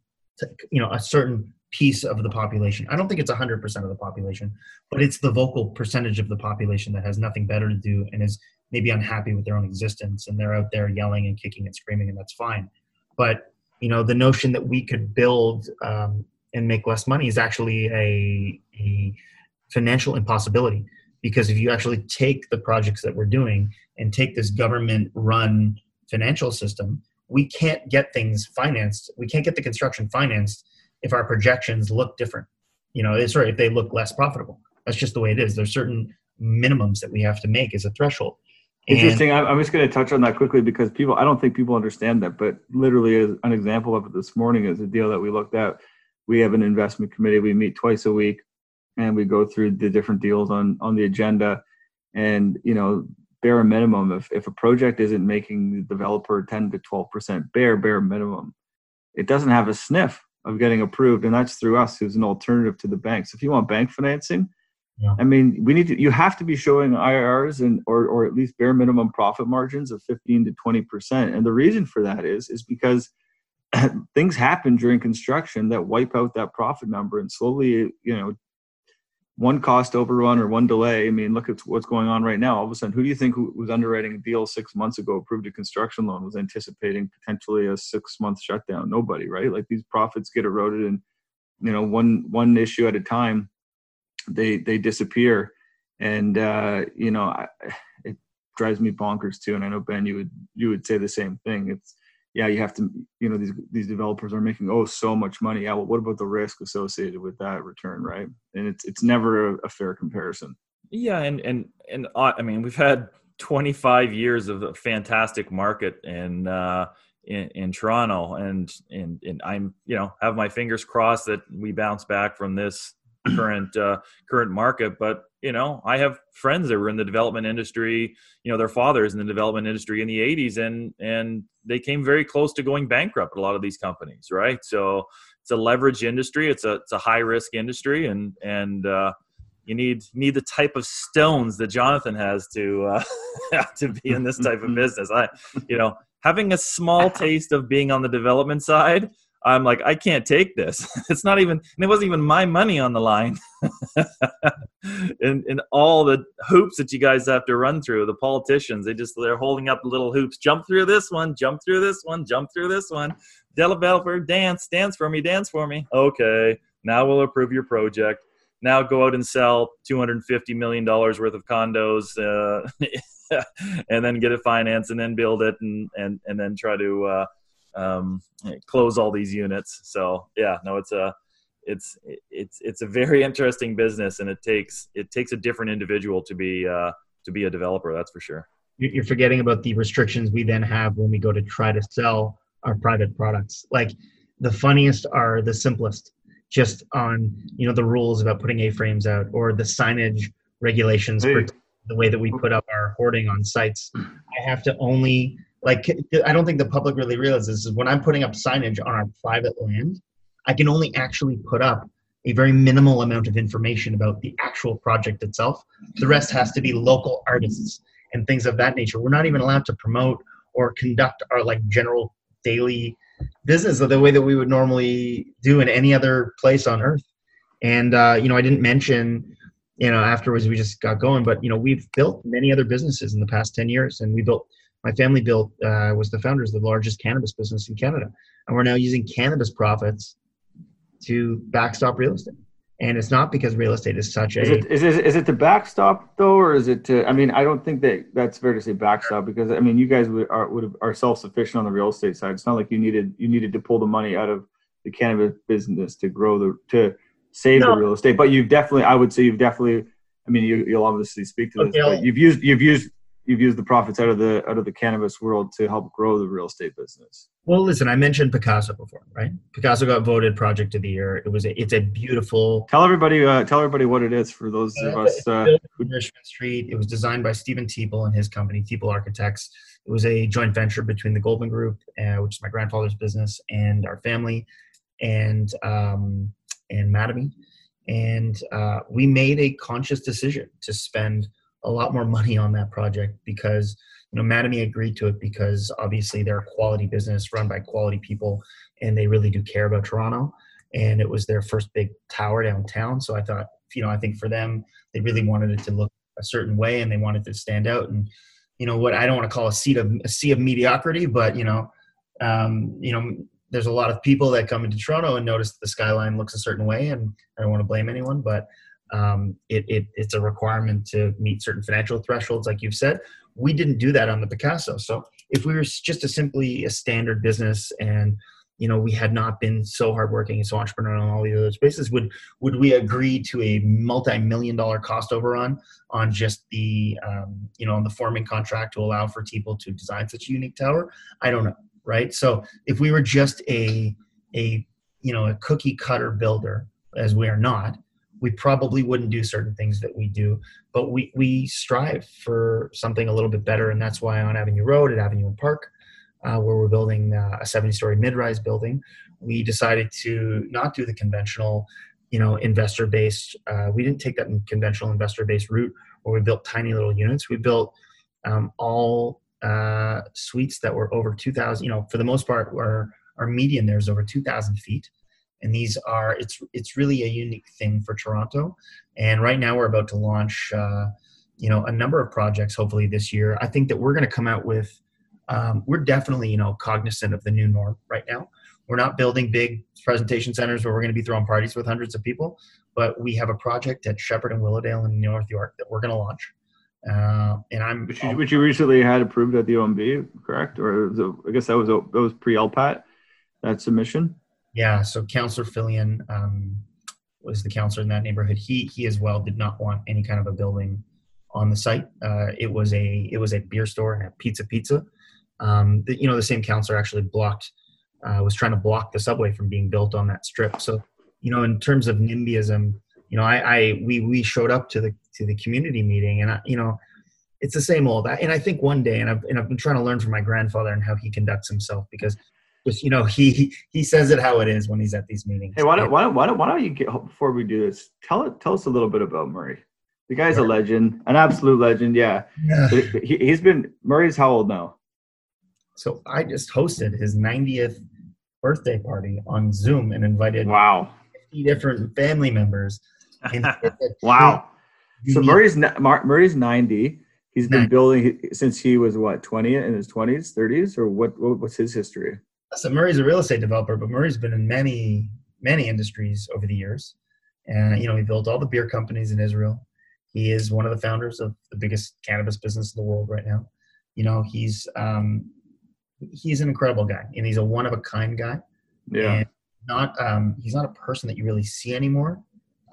you know, a certain piece of the population. I don't think it's 100% of the population, but it's the vocal percentage of the population that has nothing better to do and is maybe unhappy with their own existence and they're out there yelling and kicking and screaming and that's fine. But you know, the notion that we could build um, and make less money is actually a, a financial impossibility because if you actually take the projects that we're doing and take this government run financial system, we can't get things financed. We can't get the construction financed if our projections look different. You know, it's right if they look less profitable. That's just the way it is. There's certain minimums that we have to make as a threshold. And Interesting. I'm just going to touch on that quickly because people, I don't think people understand that, but literally, as an example of it this morning is a deal that we looked at. We have an investment committee. We meet twice a week, and we go through the different deals on on the agenda. And you know, bare minimum, if if a project isn't making the developer 10 to 12 percent bare bare minimum, it doesn't have a sniff of getting approved, and that's through us, who's an alternative to the banks. If you want bank financing, yeah. I mean, we need to. You have to be showing IRRs and or or at least bare minimum profit margins of 15 to 20 percent. And the reason for that is is because things happen during construction that wipe out that profit number, and slowly, you know, one cost overrun or one delay. I mean, look at what's going on right now. All of a sudden, who do you think was underwriting a deal six months ago, approved a construction loan, was anticipating potentially a six month shutdown? Nobody, right? Like these profits get eroded, and you know, one one issue at a time, they they disappear, and uh, you know, I, it drives me bonkers too. And I know Ben, you would you would say the same thing. It's yeah, you have to, you know, these these developers are making oh so much money. Yeah, well, what about the risk associated with that return, right? And it's it's never a, a fair comparison. Yeah, and and and uh, I mean, we've had 25 years of a fantastic market in uh, in, in Toronto, and and and I'm you know have my fingers crossed that we bounce back from this current uh, current market. But you know, I have friends that were in the development industry. You know, their fathers in the development industry in the '80s, and and they came very close to going bankrupt. A lot of these companies, right? So it's a leverage industry. It's a it's a high risk industry, and and uh, you need need the type of stones that Jonathan has to uh, to be in this type of business. I, you know, having a small taste of being on the development side I'm like, I can't take this. It's not even, and it wasn't even my money on the line. and, and all the hoops that you guys have to run through, the politicians, they just, they're holding up little hoops. Jump through this one, jump through this one, jump through this one. Developer, dance, dance for me, dance for me. Okay, now we'll approve your project. Now go out and sell $250 million worth of condos uh, and then get it financed and then build it and, and, and then try to, uh, um, close all these units. So yeah, no, it's a it's it's it's a very interesting business, and it takes it takes a different individual to be uh, to be a developer. That's for sure. You're forgetting about the restrictions we then have when we go to try to sell our private products. Like the funniest are the simplest, just on you know the rules about putting A-frames out or the signage regulations hey. for the way that we put up our hoarding on sites. I have to only like i don't think the public really realizes is when i'm putting up signage on our private land i can only actually put up a very minimal amount of information about the actual project itself. The rest has to be local artists and things of that nature. We're not even allowed to promote or conduct our like general daily business the way that we would normally do in any other place on earth. And uh, you know i didn't mention you know afterwards we just got going but you know we've built many other businesses in the past 10 years and we built my family built uh, was the founders of the largest cannabis business in Canada, and we're now using cannabis profits to backstop real estate. and it's not because real estate is such a Is it, is it is it the backstop though, or is it to? I mean, I don't think that that's fair to say backstop because I mean, you guys would are would have, are self sufficient on the real estate side. It's not like you needed you needed to pull the money out of the cannabis business to grow the to save No. the real estate. But you've definitely, I would say, you've definitely. I mean, you, you'll obviously speak to this, Okay, but you've used you've used you've used the profits out of the out of the cannabis world to help grow the real estate business. Well, listen, I mentioned Picasso before, right? Picasso got voted Project of the Year. It was a, it's a beautiful. Tell everybody, uh, tell everybody what it is for those of us. It's Uh, Richmond Street. It was designed by Stephen Teeple and his company, Teeple Architects. It was a joint venture between the Goldman Group, uh, which is my grandfather's business, and our family, and um, and Mattamy. And uh, we made a conscious decision to spend a lot more money on that project because you know Mattamy agreed to it because obviously they're a quality business run by quality people, and they really do care about Toronto. And it was their first big tower downtown, so I thought, you know, I think for them, they really wanted it to look a certain way, and they wanted to stand out. And you know what I don't want to call a seat of a sea of mediocrity, but you know, um, you know, there's a lot of people that come into Toronto and notice the skyline looks a certain way, and I don't want to blame anyone, but um, it, it it's a requirement to meet certain financial thresholds, like you've said. We didn't do that on the Picasso. So if we were just a simply a standard business and you know we had not been so hardworking and so entrepreneurial in all the other spaces, would would we agree to a multi-million dollar cost overrun on just the um, you know on the forming contract to allow for people to design such a unique tower? I don't know, right? So if we were just a a you know a cookie cutter builder, as we are not, we probably wouldn't do certain things that we do. But we we strive for something a little bit better, and that's why on Avenue Road at Avenue and Park, uh, where we're building uh, a 70-story mid-rise building, we decided to not do the conventional, you know, investor-based. Uh, we didn't take that conventional investor-based route where we built tiny little units. We built um, all uh, suites that were over 2,000. You know, for the most part, were our median there is over 2,000 feet and these are it's it's really a unique thing for Toronto. And right now we're about to launch, uh, you know, a number of projects. Hopefully this year, I think that we're going to come out with. Um, we're definitely you know cognizant of the new norm right now. We're not building big presentation centers where we're going to be throwing parties with hundreds of people, but we have a project at Sheppard and Willowdale in North York that we're going to launch. Uh, and I'm which you, which you recently had approved at the OMB, correct? Or was I guess that was that was pre LPAT that submission. Yeah, so Councillor Filion um, was the councillor in that neighborhood. He he as well did not want any kind of a building on the site. Uh, it was a it was a beer store and a pizza pizza. Um, the, you know, the same councillor actually blocked uh, was trying to block the subway from being built on that strip. So you know, in terms of NIMBYism, you know, I, I we we showed up to the to the community meeting, and I, you know, it's the same old. And I think one day, and I've and I've been trying to learn from my grandfather and how he conducts himself because just you know he he says it how it is when he's at these meetings. Hey, why don't why don't why don't, why don't you get before we do this? Tell it tell us a little bit about Murray. The guy's a legend, an absolute legend. Yeah, Yeah. he, he's been Murray's how old now? So I just hosted his 90th birthday party on Zoom and invited Wow, 50 different family members. Wow. So Murray's Murray's ninety. He's been building since he was what twenty in his twenties, thirties, or what, what? What's his history? So Murray's a real estate developer, but Murray's been in many, many industries over the years. And, you know, he built all the beer companies in Israel. He is one of the founders of the biggest cannabis business in the world right now. You know, he's, um, he's an incredible guy and he's a one of a kind guy. Yeah, And not, um, he's not a person that you really see anymore.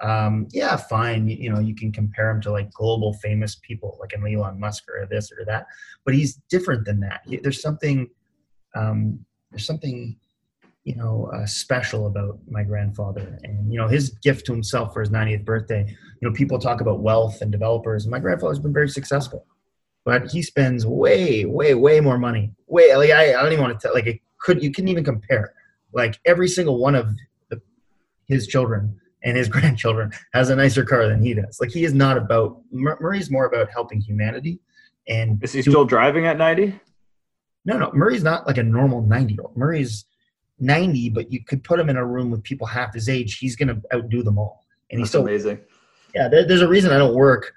Um, yeah, fine. You, you know, you can compare him to like global famous people like an Elon Musk or this or that, but he's different than that. He, there's something, um, there's something you know uh, special about my grandfather. And you know his gift to himself for his 90th birthday you know people talk about wealth and developers. And my grandfather's been very successful but he spends way way way more money. Way like i, I don't even want to tell like it could you couldn't even compare. Like every single one of the, his children and his grandchildren has a nicer car than he does. Like he is not about Mur- murray's more about helping humanity and is he still driving at ninety? No, no. Murray's not like a normal 90 year old. Murray's 90, but you could put him in a room with people half his age. He's going to outdo them all. And he's That's still, amazing. yeah, there, there's a reason I don't work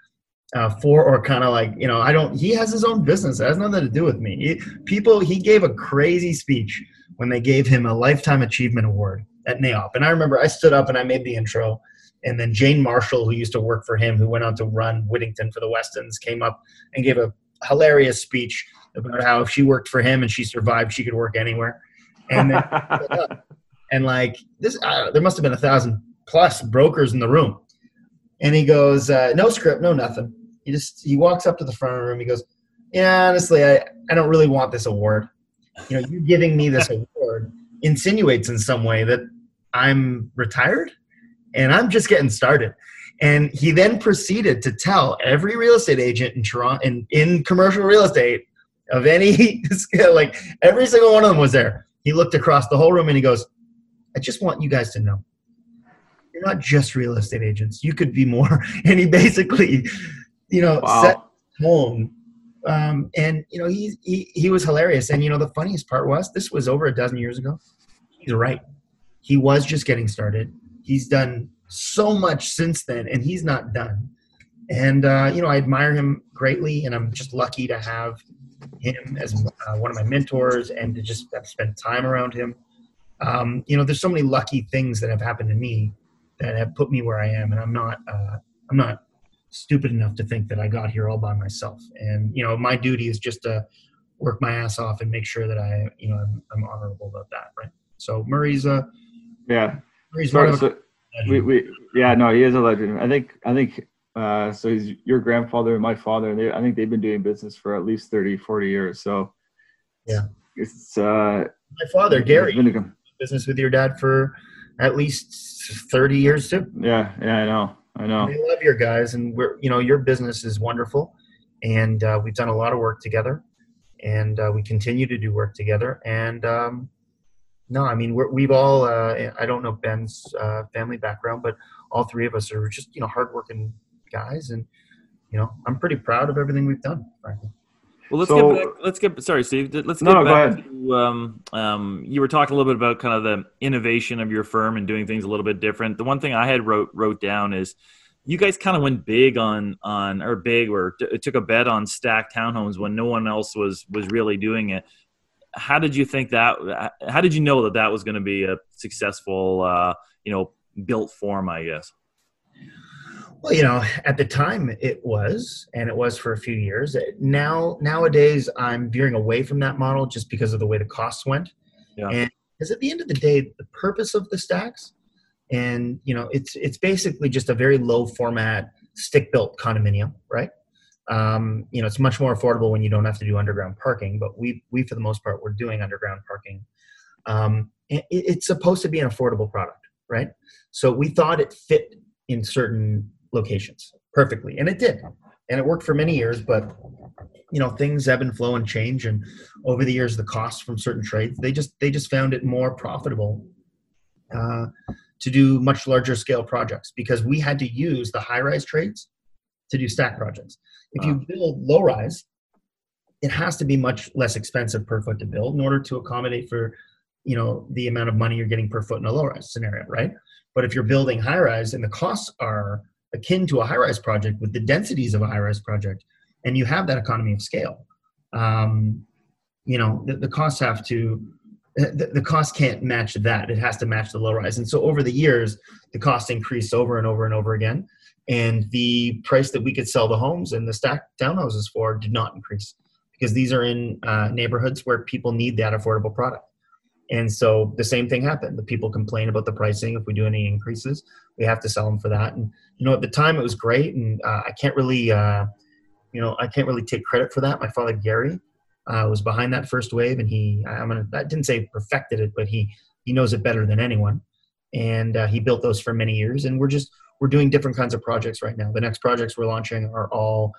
uh, for or kind of like, you know, I don't, he has his own business. It has nothing to do with me. He, people, he gave a crazy speech when they gave him a Lifetime Achievement Award at NAIOP. And I remember I stood up and I made the intro And then Jane Marshall, who used to work for him, who went on to run Wittington for the Westons, came up and gave a hilarious speech about how if she worked for him and she survived, she could work anywhere. And then, and like this, uh, there must have been a thousand plus brokers in the room. And he goes, uh, no script, no nothing. He just he walks up to the front of the room. He goes, yeah, honestly, I, I don't really want this award. You know, you giving me this award insinuates in some way that I'm retired and I'm just getting started. And he then proceeded to tell every real estate agent in Toronto in, in commercial real estate of any scale, like every single one of them was there. He looked across the whole room and he goes, I just want you guys to know you're not just real estate agents. You could be more. And he basically, you know, wow. set home. Um, and you know, he, he he was hilarious. And you know, the funniest part was this was over a dozen years ago. He's right. He was just getting started. He's done so much since then, and he's not done. And uh, you know, I admire him greatly, and I'm just lucky to have him as uh, one of my mentors and to just have spent time around him. Um, you know, there's so many lucky things that have happened to me that have put me where I am, and I'm not uh, I'm not stupid enough to think that I got here all by myself. And you know, my duty is just to work my ass off and make sure that I you know I'm, I'm honorable about that, right? So Murray's uh yeah Murray's Sorry, so we, we yeah no he is a legend. I think I think uh, so he's your grandfather and my father and they, I think they've been doing business for at least 30 40 years. So yeah, it's uh my father Gary business with your dad for at least 30 years too. Yeah, yeah, I know. I know. We love your guys and we're you know your business is wonderful and uh, we've done a lot of work together and uh, we continue to do work together and um, no, I mean we have all. Uh, I don't know Ben's uh, family background, but all three of us are just you know hardworking guys, and you know I'm pretty proud of everything we've done. Frankly. Well, let's so, get back, let's get sorry, Steve. Let's get no, back to um, um, you were talking a little bit about kind of the innovation of your firm and doing things a little bit different. The one thing I had wrote wrote down is you guys kind of went big on on or big or t- took a bet on stacked townhomes when no one else was was really doing it. How did you think that? How did you know that that was going to be a successful, uh, you know, built form? I guess. Well, you know, at the time it was, and it was for a few years. Now, nowadays, I'm veering away from that model just because of the way the costs went. Yeah. And because at the end of the day, the purpose of the stacks, and you know, it's it's basically just a very low format stick built condominium, right? Um, you know, it's much more affordable when you don't have to do underground parking. But we we for the most part we're doing underground parking. Um, it, it's supposed to be an affordable product, right? So we thought it fit in certain locations perfectly, and it did, and it worked for many years. But you know, things ebb and flow and change, and over the years, the costs from certain trades they just they just found it more profitable uh, to do much larger scale projects because we had to use the high rise trades to do stack projects. If you build low rise, it has to be much less expensive per foot to build in order to accommodate for you know the amount of money you're getting per foot in a low rise scenario, right? But if you're building high rise and the costs are akin to a high rise project with the densities of a high rise project, and you have that economy of scale, um, you know the, the costs have to the, the cost can't match that. It has to match the low rise. And so over the years, the cost increased over and over and over again. And the price that we could sell the homes and the stacked townhouses for did not increase because these are in uh, neighborhoods where people need that affordable product. And so the same thing happened. The people complain about the pricing. If we do any increases, we have to sell them for that. And you know, at the time it was great, and uh, I can't really, uh, you know, I can't really take credit for that. My father Gary uh, was behind that first wave, and he, I'm gonna, I didn't say perfected it, but he he knows it better than anyone, and uh, he built those for many years. And we're just we're doing different kinds of projects right now. The next projects we're launching are all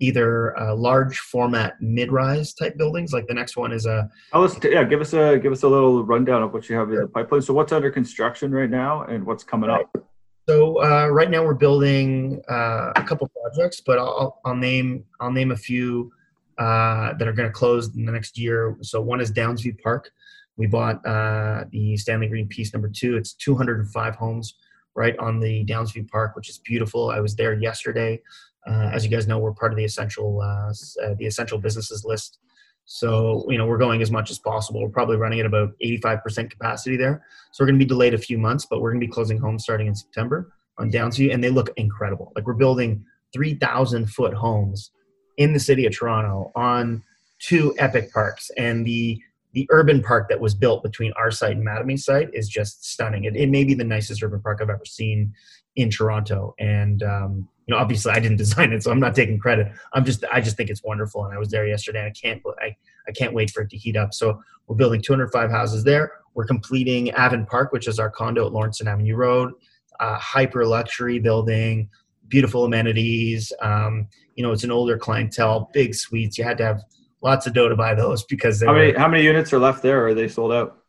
either uh, large format mid-rise type buildings. Like the next one is a. Oh, let's t- yeah, give us a give us a little rundown of what you have in the pipeline. So what's under construction right now, and what's coming right. up? So uh, right now we're building uh, a couple projects, but I'll, I'll name I'll name a few uh, that are going to close in the next year. So one is Downsview Park. We bought uh, the Stanley Greene piece number two. It's 205 homes right on the Downsview Park, which is beautiful. I was there yesterday. Uh, as you guys know, we're part of the essential uh, uh, the essential businesses list. So you know we're going as much as possible. We're probably running at about 85% capacity there. So we're going to be delayed a few months, but we're going to be closing homes starting in September. on Downsview, and they look incredible. Like we're building 3,000 foot homes in the city of Toronto on two epic parks, and the the urban park that was built between our site and Mattamy's site is just stunning. It, it may be the nicest urban park I've ever seen in Toronto, and um, you know, obviously I didn't design it, so I'm not taking credit. I'm just I just think it's wonderful, and I was there yesterday, and I can't I I can't wait for it to heat up. So we're building 205 houses there. We're completing Avon Park, which is our condo at Lauriston Avenue Road, uh, hyper luxury building, beautiful amenities. Um, you know, it's an older clientele, big suites. You had to have lots of dough to buy those because how many how many units are left there? Or are they sold out?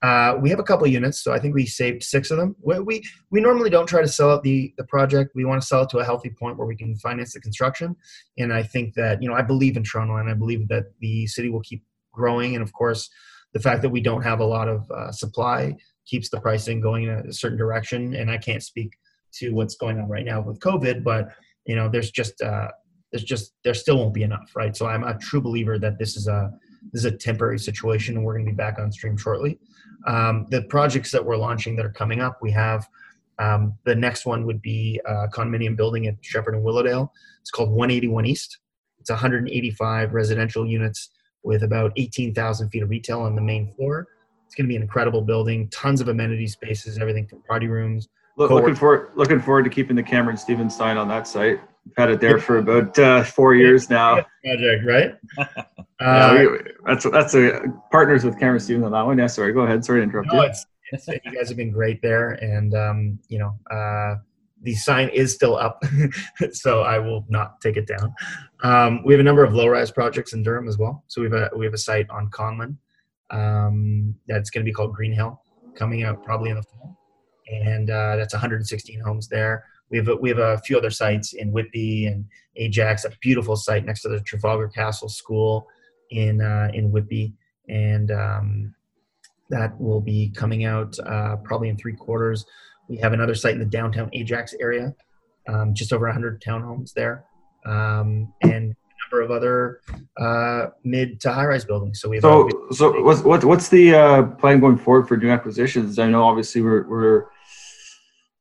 Uh, we have a couple units, so I think we saved six of them. We, we, we normally don't try to sell out the the project. We want to sell it to a healthy point where we can finance the construction. And I think that you know I believe in Toronto, and I believe that the city will keep growing. And of course, the fact that we don't have a lot of uh, supply keeps the pricing going in a certain direction. And I can't speak to what's going on right now with COVID, but you know, there's just uh, there's just there still won't be enough, right? So I'm a true believer that this is a this is a temporary situation, and we're going to be back on stream shortly. Um, the projects that we're launching that are coming up, we have um, the next one would be a condominium building at Sheppard and Willowdale. It's called 181 East. It's 185 residential units with about 18,000 feet of retail on the main floor. It's going to be an incredible building, tons of amenity spaces, everything from party rooms. Look, looking forward, looking forward to keeping the Cameron Stevens sign on that site. Had it there for about uh, four years now. Project, right? yeah, uh, we, that's that's a partners with Cameron Stevens on that one. Yeah, sorry, go ahead. Sorry to interrupt no, you. It's, it's, you guys have been great there, and um, you know, uh, the sign is still up, so I will not take it down. Um, we have a number of low-rise projects in Durham as well. So we have a we have a site on Conlin um, that's going to be called Green Hill, coming out probably in the fall, and uh, that's 116 homes there. We have a, we have a few other sites in Whitby and Ajax, a beautiful site next to the Trafalgar Castle School in uh, in Whitby, and um, that will be coming out uh, probably in three quarters. We have another site in the downtown Ajax area, um, just over 100 townhomes there, um, and a number of other uh, mid to high rise buildings. So we have so so what's what, what's the uh, plan going forward for new acquisitions? I know obviously we're we're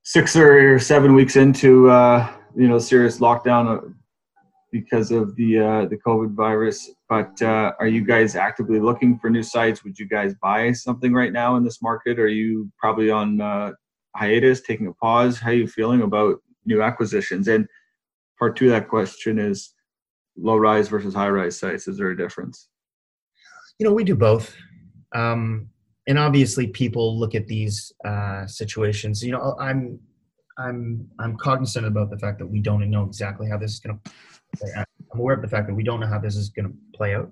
six or seven weeks into uh, you know serious lockdown uh, because of the uh, the COVID virus. But uh, are you guys actively looking for new sites? Would you guys buy something right now in this market? Are you probably on uh, hiatus, taking a pause? How are you feeling about new acquisitions? And part two of that question is low rise versus high rise sites. Is there a difference? You know, we do both. Um, and obviously people look at these uh, situations. You know, I'm I'm I'm cognizant about the fact that we don't know exactly how this is going to I'm aware of the fact that we don't know how this is going to play out.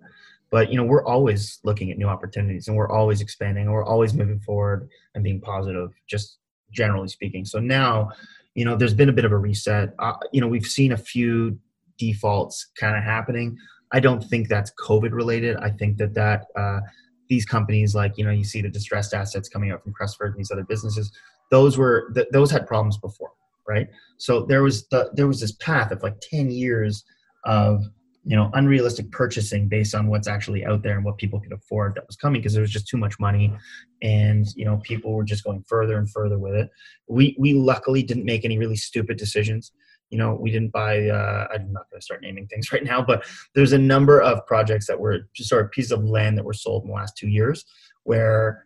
But you know, we're always looking at new opportunities, and we're always expanding, and we're always moving forward and being positive. Just generally speaking. So now, you know, there's been a bit of a reset. Uh, you know, we've seen a few defaults kind of happening. I don't think that's COVID related. I think that that uh, these companies, like you know, you see the distressed assets coming out from Cresford and these other businesses. Those were th- those had problems before right? So there was the there was this path of like 10 years of you know unrealistic purchasing based on what's actually out there and what people could afford that was coming because there was just too much money and you know people were just going further and further with it we we luckily didn't make any really stupid decisions you know we didn't buy uh, i'm not going to start naming things right now but there's a number of projects that were just sort of pieces of land that were sold in the last two years where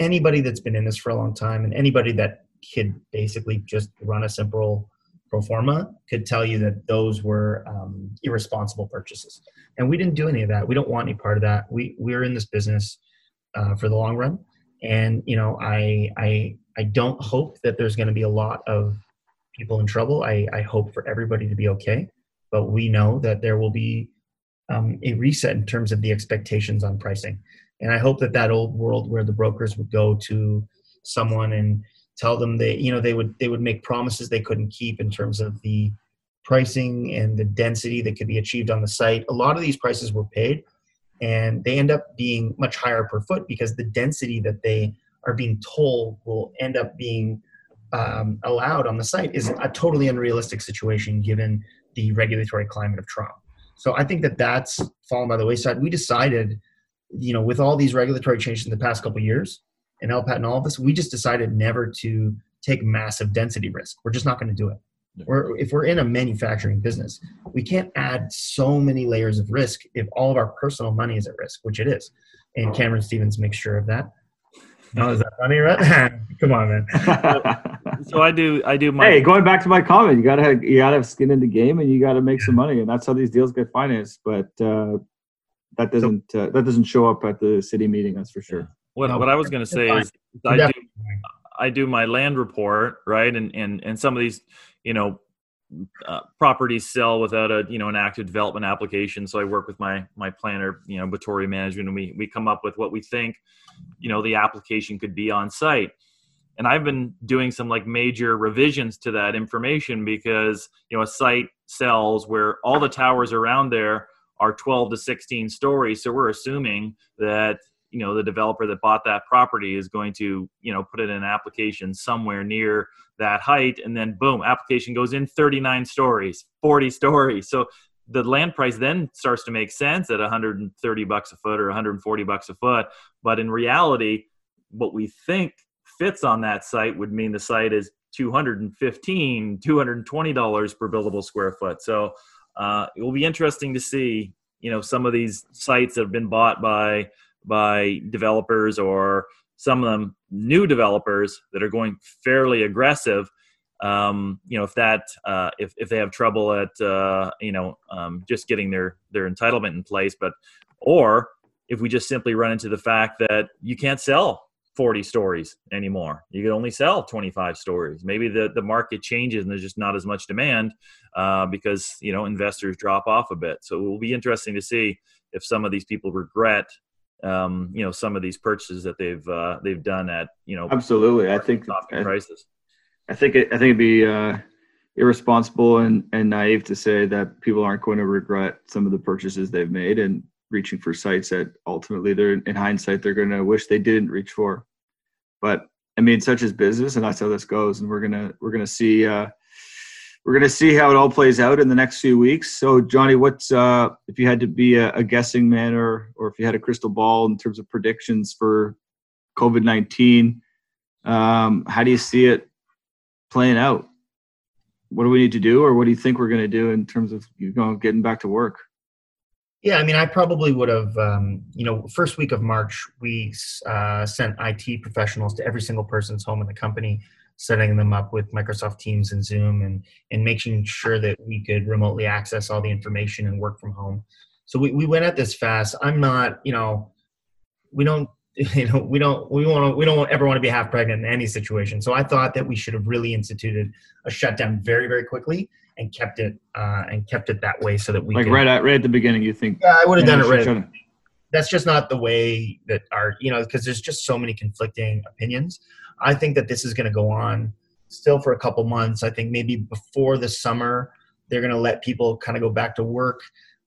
anybody that's been in this for a long time and anybody that could basically just run a simple pro forma could tell you that those were um, irresponsible purchases. And we didn't do any of that. We don't want any part of that. We we're in this business uh, for the long run. And you know i i i don't hope that there's going to be a lot of people in trouble. I i hope for everybody to be okay but we know that there will be um, a reset in terms of the expectations on pricing. And i hope that that old world where the brokers would go to someone and tell them they you know they would they would make promises they couldn't keep in terms of the pricing and the density that could be achieved on the site. A lot of these prices were paid and they end up being much higher per foot because the density that they are being told will end up being um, allowed on the site is a totally unrealistic situation given the regulatory climate of Trump. So I think that that's fallen by the wayside. We decided, you know, with all these regulatory changes in the past couple years, and LPAT and all of this, we just decided never to take massive density risk. We're just not going to do it. We're, if we're in a manufacturing business, we can't add so many layers of risk if all of our personal money is at risk, which it is. And Cameron Stevens makes sure of that. Oh, is that funny, right? Come on, man. so I do. I do my. Hey, going back to my comment, you gotta have, you gotta have skin in the game, and you gotta make some money, and that's how these deals get financed. But uh, that doesn't uh, that doesn't show up at the city meeting. That's for sure. What what I was going to say is I do I do my land report right, and and and some of these you know uh, properties sell without a you know an active development application. So I work with my my planner, you know, Batory Management, and we we come up with what we think, you know, the application could be on site. And I've been doing some like major revisions to that information because you know a site sells where all the towers around there are 12 to 16 stories. So we're assuming that you know the developer that bought that property is going to you know put it in an application somewhere near that height. And then boom application goes in 39 stories 40 stories. So the land price then starts to make sense at 130 bucks a foot or 140 bucks a foot. But in reality what we think fits on that site would mean the site is 215 220 dollars per billable square foot. So uh, it will be interesting to see you know some of these sites that have been bought by by developers or some of them new developers that are going fairly aggressive um, you know if that uh, if, if they have trouble at uh, you know um, just getting their their entitlement in place but or if we just simply run into the fact that you can't sell 40 stories anymore you can only sell 25 stories maybe the, the market changes and there's just not as much demand uh, because you know investors drop off a bit so it will be interesting to see if some of these people regret um, you know some of these purchases that they've uh, they've done at you know absolutely. I think I, prices. I think it, I think it'd be uh, irresponsible and, and naive to say that people aren't going to regret some of the purchases they've made and reaching for sites that ultimately they're in hindsight they're going to wish they didn't reach for. But I mean, such is business, and that's how this goes. And we're gonna we're gonna see. Uh, we're going to see how it all plays out in the next few weeks. So, Johnny, what's uh, if you had to be a, a guessing man, or or if you had a crystal ball in terms of predictions for COVID nineteen? Um, how do you see it playing out? What do we need to do, or what do you think we're going to do in terms of you know getting back to work? Yeah, I mean, I probably would have, um, you know, first week of March, we uh, sent IT professionals to every single person's home in the company setting them up with Microsoft Teams and Zoom and, and making sure that we could remotely access all the information and work from home. So we, we went at this fast. I'm not, you know, we don't, you know, we don't, we want to, we don't ever want to be half pregnant in any situation. So I thought that we should have really instituted a shutdown very, very quickly and kept it, uh, and kept it that way so that we like could, right at, right at the beginning, you think, yeah, I would have done it right. That's just not the way that our, you know, because there's just so many conflicting opinions. I think that this is going to go on still for a couple months. I think maybe before the summer, they're going to let people kind of go back to work.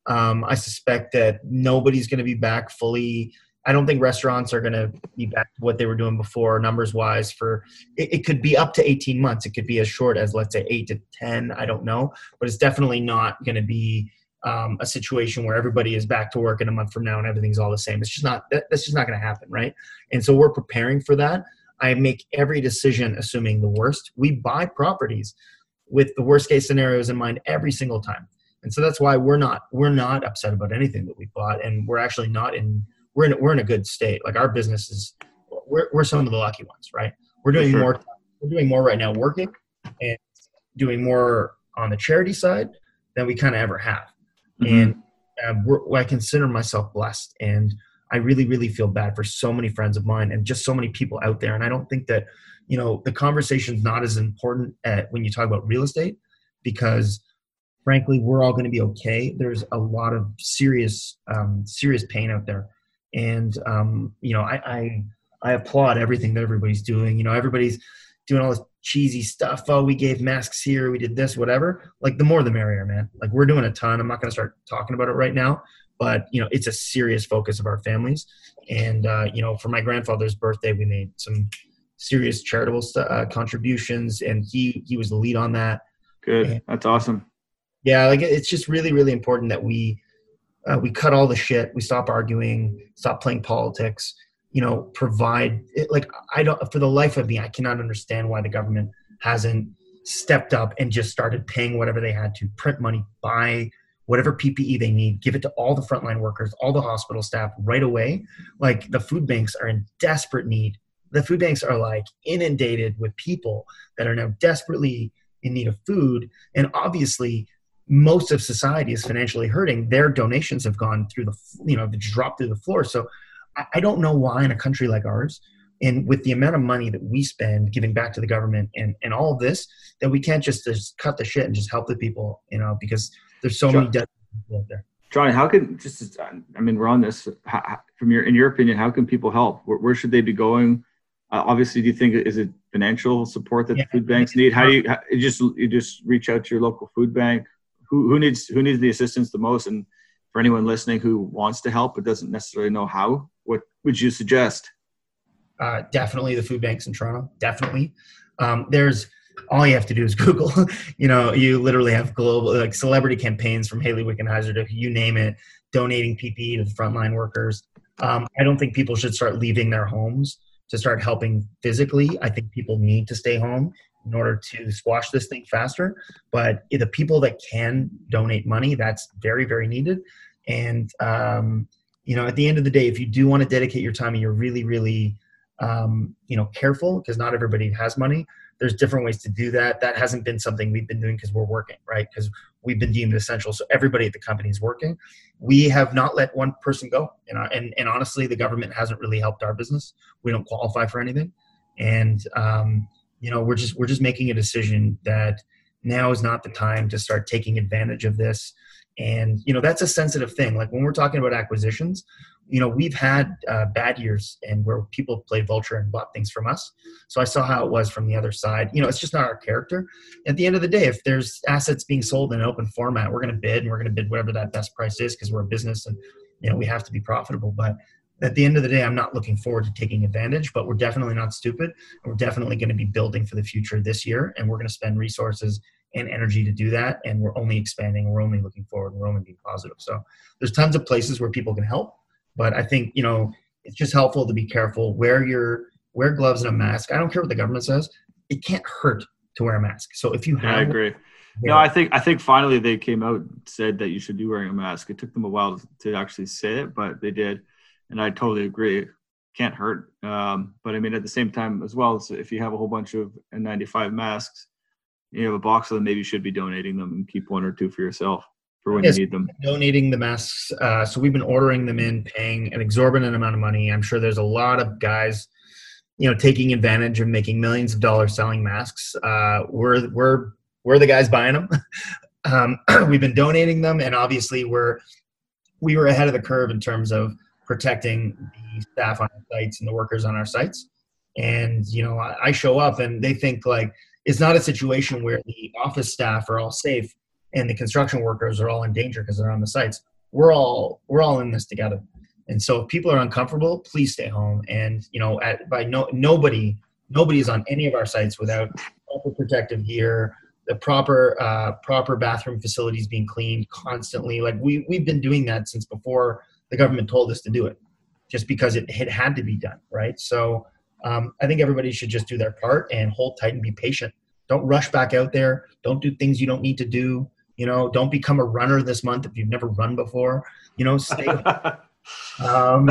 Um, I suspect that nobody's going to be back fully. I don't think restaurants are going to be back to what they were doing before, numbers wise. For it, it, could be up to 18 months. It could be as short as let's say eight to 10. I don't know, but it's definitely not going to be um, a situation where everybody is back to work in a month from now and everything's all the same. It's just not. That, that's just not going to happen, right? And so we're preparing for that. I make every decision assuming the worst. We buy properties with the worst case scenarios in mind every single time. And so that's why we're not we're not upset about anything that we bought and we're actually not in we're in we're in a good state. Like our business is we're we're some of the lucky ones, right? We're doing sure. more we're doing more right now working and doing more on the charity side than we kind of ever have. Mm-hmm. And uh, I consider myself blessed and I really, really feel bad for so many friends of mine and just so many people out there. And I don't think that, you know, the conversation is not as important at, when you talk about real estate because frankly, we're all going to be okay. There's a lot of serious, um, serious pain out there. And, um, you know, I, I, I applaud everything that everybody's doing. You know, everybody's doing all this cheesy stuff. Oh, we gave masks here, we did this, whatever. Like the more the merrier, man. Like we're doing a ton. I'm not going to start talking about it right now, but you know it's a serious focus of our families and uh, you know for my grandfather's birthday we made some serious charitable st- uh, contributions and he he was the lead on that good and, that's awesome yeah like it's just really really important that we uh, we cut all the shit we stop arguing stop playing politics you know, provide it, like I don't for the life of me, I cannot understand why the government hasn't stepped up and just started paying whatever they had to print money, buy whatever PPE they need, give it to all the frontline workers, all the hospital staff right away. Like the food banks are in desperate need. The food banks are like inundated with people that are now desperately in need of food. And obviously, most of society is financially hurting. Their donations have gone through the, you know, dropped through the floor. So I don't know why in a country like ours, and with the amount of money that we spend giving back to the government and, and all of this, that we can't just, just cut the shit and just help the people, you know, because there's so many dead people out there. Johnny, how can just I mean we're on this how, from your in your opinion, how can people help? Where, where should they be going? Uh, obviously, do you think is it financial support that yeah. the food banks need? How do you, how, you just you just reach out to your local food bank? Who who needs who needs the assistance the most? And for anyone listening who wants to help but doesn't necessarily know how, what would you suggest? Uh, definitely the food banks in Toronto. Definitely. Um, there's all you have to do is Google. you know, you literally have global like celebrity campaigns from Hayley Wickenheiser to you name it, donating PPE to the frontline workers. Um, I don't think people should start leaving their homes to start helping physically. I think people need to stay home in order to squash this thing faster. But the people that can donate money, that's very, very needed. And um, you know, at the end of the day, if you do want to dedicate your time and you're really, really, um, you know, careful because not everybody has money there's different ways to do that. That hasn't been something we've been doing because we're working, right? Because we've been deemed essential. So everybody at the company is working. We have not let one person go. And, and, and honestly, the government hasn't really helped our business. We don't qualify for anything. And, um, you know, we're just, we're just making a decision that now is not the time to start taking advantage of this. And, you know, that's a sensitive thing. Like when we're talking about acquisitions, you know we've had uh, bad years and where people played vulture and bought things from us so i saw how it was from the other side you know it's just not our character at the end of the day if there's assets being sold in an open format we're going to bid and we're going to bid whatever that best price is because we're a business and you know we have to be profitable but at the end of the day i'm not looking forward to taking advantage but we're definitely not stupid we're definitely going to be building for the future this year and we're going to spend resources and energy to do that and we're only expanding we're only looking forward we're only being positive so there's tons of places where people can help but I think you know it's just helpful to be careful. Wear your wear gloves and a mask. I don't care what the government says. It can't hurt to wear a mask. So if you have, yeah, I agree. No, I think I think finally they came out and said that you should be wearing a mask. It took them a while to actually say it, but they did, and I totally agree. Can't hurt. Um, but I mean, at the same time as well, so if you have a whole bunch of N95 masks, you have a box of them. Maybe you should be donating them and keep one or two for yourself for when yes, you need them. Donating the masks. Uh, so we've been ordering them in, paying an exorbitant amount of money. I'm sure there's a lot of guys, you know, taking advantage of making millions of dollars selling masks. Uh, we're we're we're the guys buying them. um, we've been donating them, and obviously we're we were ahead of the curve in terms of protecting the staff on our sites and the workers on our sites. And you know, I, I show up, and they think like it's not a situation where the office staff are all safe and the construction workers are all in danger because they're on the sites. We're all we're all in this together. And so if people are uncomfortable, please stay home. And you know, at by no nobody nobody is on any of our sites without proper protective gear, the proper uh, proper bathroom facilities being cleaned constantly. Like we we've been doing that since before the government told us to do it, just because it, it had to be done, right? So um, I think everybody should just do their part and hold tight and be patient. Don't rush back out there. Don't do things you don't need to do. You know, don't become a runner this month if you've never run before. You know, stay. um,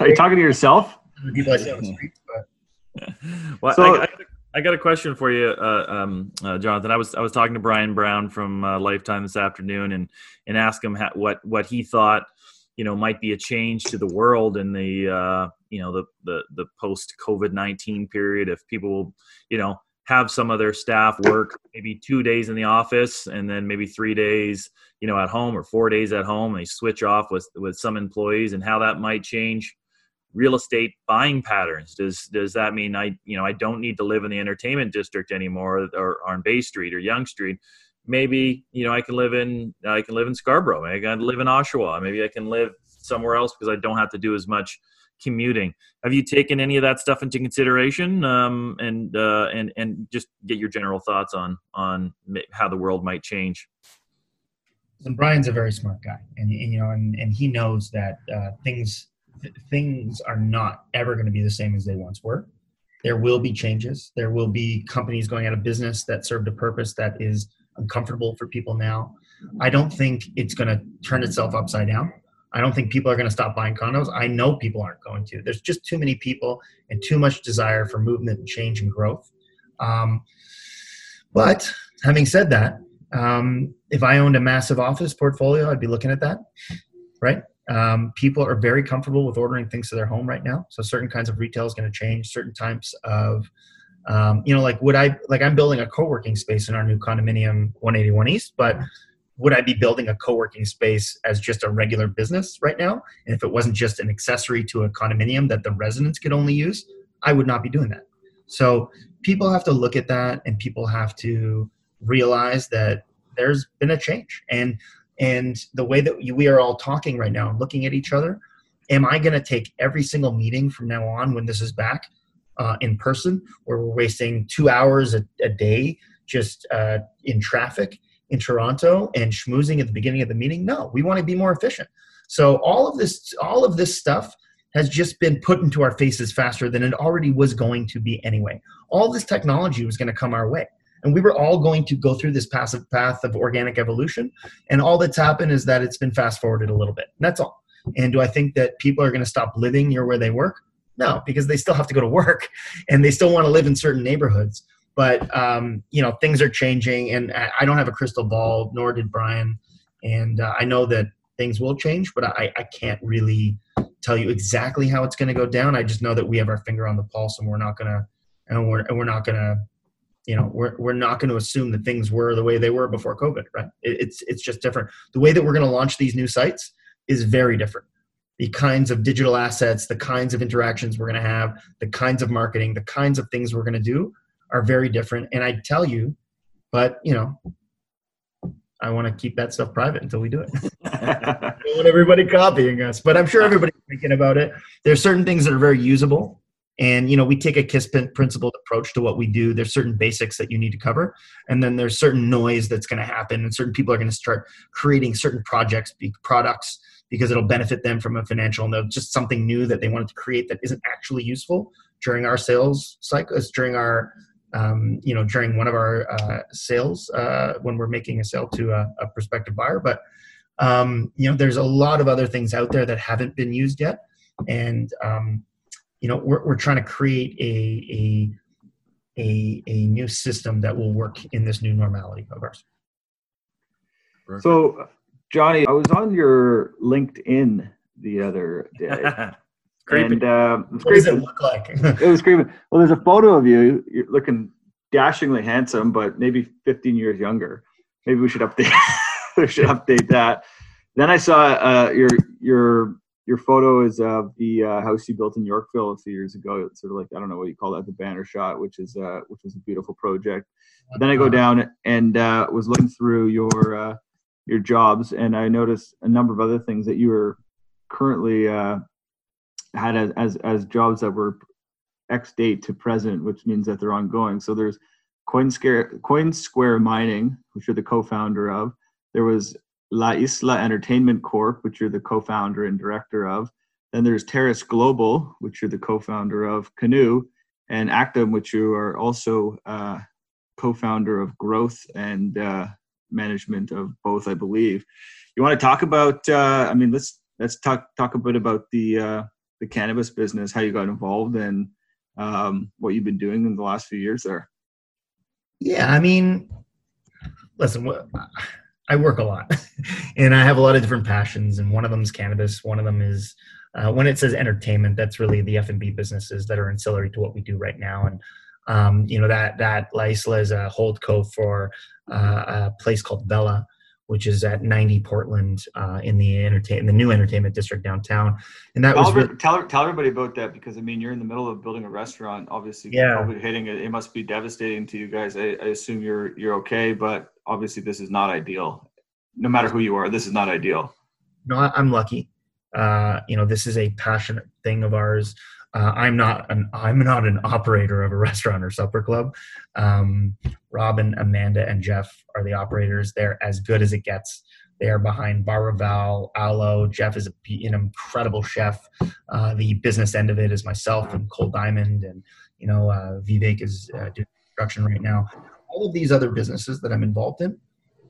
Are you talking to yourself? People I see on the streets, but. well, so, I, I, I, got a question for you, uh, um, uh, Jonathan. I was I was talking to Brian Brown from uh, Lifetime this afternoon, and and asked him how, what what he thought, you know, might be a change to the world in the uh, you know the the the post COVID nineteen period if people, will, you know, have some of their staff work maybe two days in the office and then maybe three days you know at home or four days at home they switch off with with some employees and how that might change real estate buying patterns. Does does that mean i you know i don't need to live in the entertainment district anymore or, or on bay street or Yonge street maybe you know i can live in i can live in scarborough maybe i can live in oshawa maybe i can live somewhere else because i don't have to do as much commuting. Have you taken any of that stuff into consideration, um, and uh, and and just get your general thoughts on on how the world might change? And Brian's a very smart guy, and, and you know, and, and he knows that uh, things th- things are not ever going to be the same as they once were. There will be changes. There will be companies going out of business that served a purpose that is uncomfortable for people now. I don't think it's going to turn itself upside down. I don't think people are going to stop buying condos. I know people aren't going to. There's just too many people and too much desire for movement and change and growth. Um, but having said that, um, if I owned a massive office portfolio, I'd be looking at that, right? Um, people are very comfortable with ordering things to their home right now. So certain kinds of retail is going to change. Certain types of, um, you know, like would I like I'm building a co-working space in our new condominium 181 East, but would I be building a co-working space as just a regular business right now? And if it wasn't just an accessory to a condominium that the residents could only use, I would not be doing that. So people have to look at that and people have to realize that there's been a change and and the way that we are all talking right now looking at each other am i going to take every single meeting from now on when this is back uh, in person where we're wasting two hours a, a day just uh, in traffic in toronto and schmoozing at the beginning of the meeting. No we want to be more efficient. So all of this all of this stuff has just been put into our faces faster than it already was going to be anyway. All this technology was going to come our way and we were all going to go through this passive path of organic evolution and all that's happened is that it's been fast forwarded a little bit. That's all. And do i think that people are going to stop living near where they work no because they still have to go to work and they still want to live in certain neighborhoods. But um, you know things are changing and i don't have a crystal ball nor did brian. And uh, i know that things will change but I, I can't really tell you exactly how it's going to go down. I just know that we have our finger on the pulse and we're not going to and we're, and we're not going to you know we're, we're not going to assume that things were the way they were before covid right? It, it's it's just different. The way that we're going to launch these new sites is very different the kinds of digital assets the kinds of interactions we're going to have the kinds of marketing the kinds of things we're going to do are very different. And i tell you but you know i want to keep that stuff private until we do it. I don't want everybody copying us but i'm sure everybody's thinking about it. There's certain things that are very usable and you know we take a kiss principled approach to what we do. There's certain basics that you need to cover and then there's certain noise that's going to happen and certain people are going to start creating certain projects products because it'll benefit them from a financial and just something new that they wanted to create that isn't actually useful during our sales cycles during our um, you know during one of our uh, sales uh, when we're making a sale to a, a prospective buyer. But um, you know there's a lot of other things out there that haven't been used yet. And um, you know we're, we're trying to create a, a a a new system that will work in this new normality of ours. So johnny i was on your linkedin the other day. And uh, what does it look like? It was creepy. Well there's a photo of you. You're looking dashingly handsome but maybe 15 years younger. Maybe we should update we should update that. Then i saw uh, your your your photo is of the uh, house you built in Yorkville a few years ago. It's sort of like I don't know what you call that, the banner shot, which is uh, which was a beautiful project. But then I go down and uh, was looking through your uh, your jobs, and I noticed a number of other things that you were currently uh, had as, as as jobs that were X date to present, which means that they're ongoing. So there's Coin Square, Coin Square Mining, which you're the co-founder of. There was La Isla Entertainment Corp, which you're the co-founder and director of. Then there's Terrace Global, which you're the co-founder of, Canoe, and Actum, which you are also uh, co-founder of growth and uh, management of both, I believe. You want to talk about? Uh, I mean, let's let's talk talk a bit about the uh, the cannabis business, how you got involved, and um, what you've been doing in the last few years there. Yeah, I mean, listen. I work a lot and I have a lot of different passions and one of them is cannabis. One of them is uh, when it says entertainment, that's really the F&B businesses that are ancillary to what we do right now. And, um, you know, that, that La Isla is a hold co for uh, a place called Bella, which is at 90 Portland uh, in the entertain the new entertainment district downtown. And that tell was really- tell tell everybody about that because I mean you're in the middle of building a restaurant. Obviously, yeah. Hitting it, it must be devastating to you guys. I, I assume you're you're okay, but obviously this is not ideal. No matter who you are, this is not ideal. No, I'm lucky. Uh, you know, this is a passionate thing of ours. Uh, I'm not an I'm not an operator of a restaurant or supper club. Um, Robin, Amanda, and Jeff are the operators. They're as good as it gets. They are behind Baraval, Alo. Jeff is a, an incredible chef. Uh, the business end of it is myself and Cole Diamond, and you know uh, Vivek is uh, doing construction right now. All of these other businesses that I'm involved in,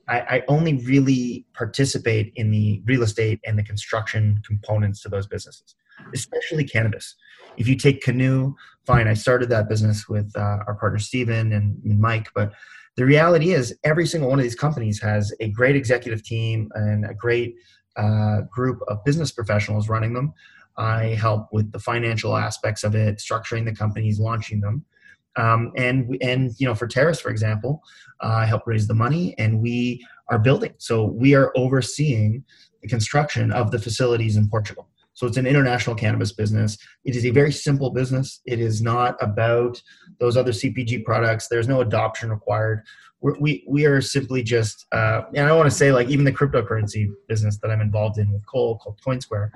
I, I only really participate in the real estate and the construction components to those businesses, especially cannabis. If you take Canoe, fine. I started that business with uh, our partner Steven and, Mike, but the reality is every single one of these companies has a great executive team and a great uh, group of business professionals running them i help with the financial aspects of it structuring the companies launching them um, and and you know for terrace for example uh, i help raise the money and we are building so we are overseeing the construction of the facilities in portugal so it's an international cannabis business. It is a very simple business. It is not about those other CPG products. There's no adoption required. We're, we we are simply just, uh, and I want to say like even the cryptocurrency business that I'm involved in with Cole called CoinSquare.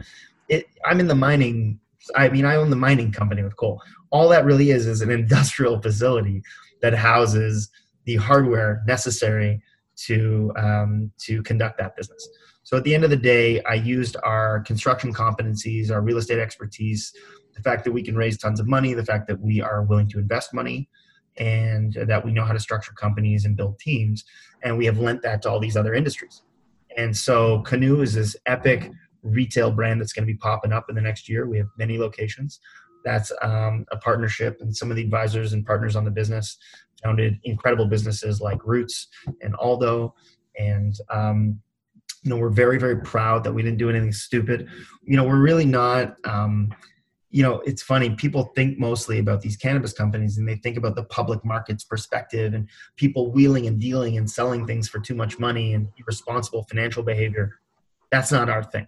It, I'm in the mining. I mean, I own the mining company with Cole. All that really is is an industrial facility that houses the hardware necessary to um, to conduct that business. So at the end of the day, I used our construction competencies, our real estate expertise, the fact that we can raise tons of money, the fact that we are willing to invest money, and that we know how to structure companies and build teams. And we have lent that to all these other industries. And so Canoe is this epic retail brand that's going to be popping up in the next year. We have many locations. That's um, a partnership, and some of the advisors and partners on the business founded incredible businesses like Roots and Aldo. And um, you know we're very very proud that we didn't do anything stupid. You know we're really not um, you know it's funny people think mostly about these cannabis companies and they think about the public markets perspective and people wheeling and dealing and selling things for too much money and irresponsible financial behavior. That's not our thing.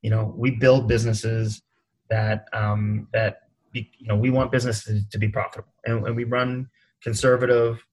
You know we build businesses that um, that be, you know we want businesses to be profitable and, and we run conservative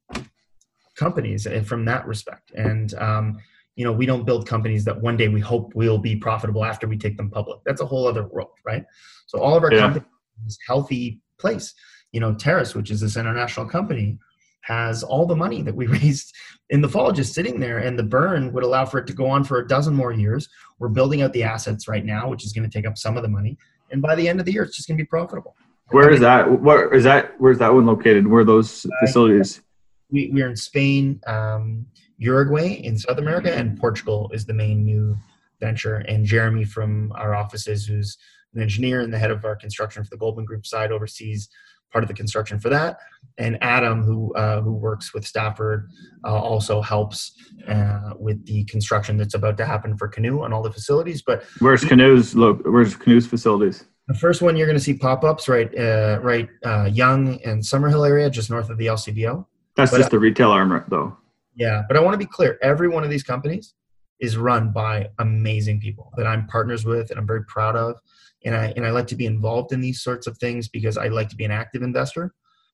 companies and from that respect. And um, you know we don't build companies that one day we hope will be profitable after we take them public. That's a whole other world right? So all of our yeah. companies is healthy place you know terrace which is this international company has all the money that we raised in the fall just sitting there and the burn would allow for it to go on for a dozen more years. We're building out the assets right now which is going to take up some of the money and by the end of the year it's just going to be profitable. Where is that? Where is that where's that one located? Where are those facilities? we, we're in spain um, Uruguay in South America, and Portugal is the main new venture. And Jeremy from our offices, who's an engineer and the head of our construction for the Goldman Group side, oversees part of the construction for that. And Adam, who uh, who works with Stafford, uh, also helps uh, with the construction that's about to happen for Canoe and all the facilities. But where's Canoe's look? Where's Canoe's facilities? The first one you're going to see pop ups right, uh, right, uh, Yonge and Summerhill area, just north of the LCBO. That's but, just the retail arm, though. Yeah, but I want to be clear. Every one of these companies is run by amazing people that I'm partners with and I'm very proud of. And I and I like to be involved in these sorts of things because I like to be an active investor.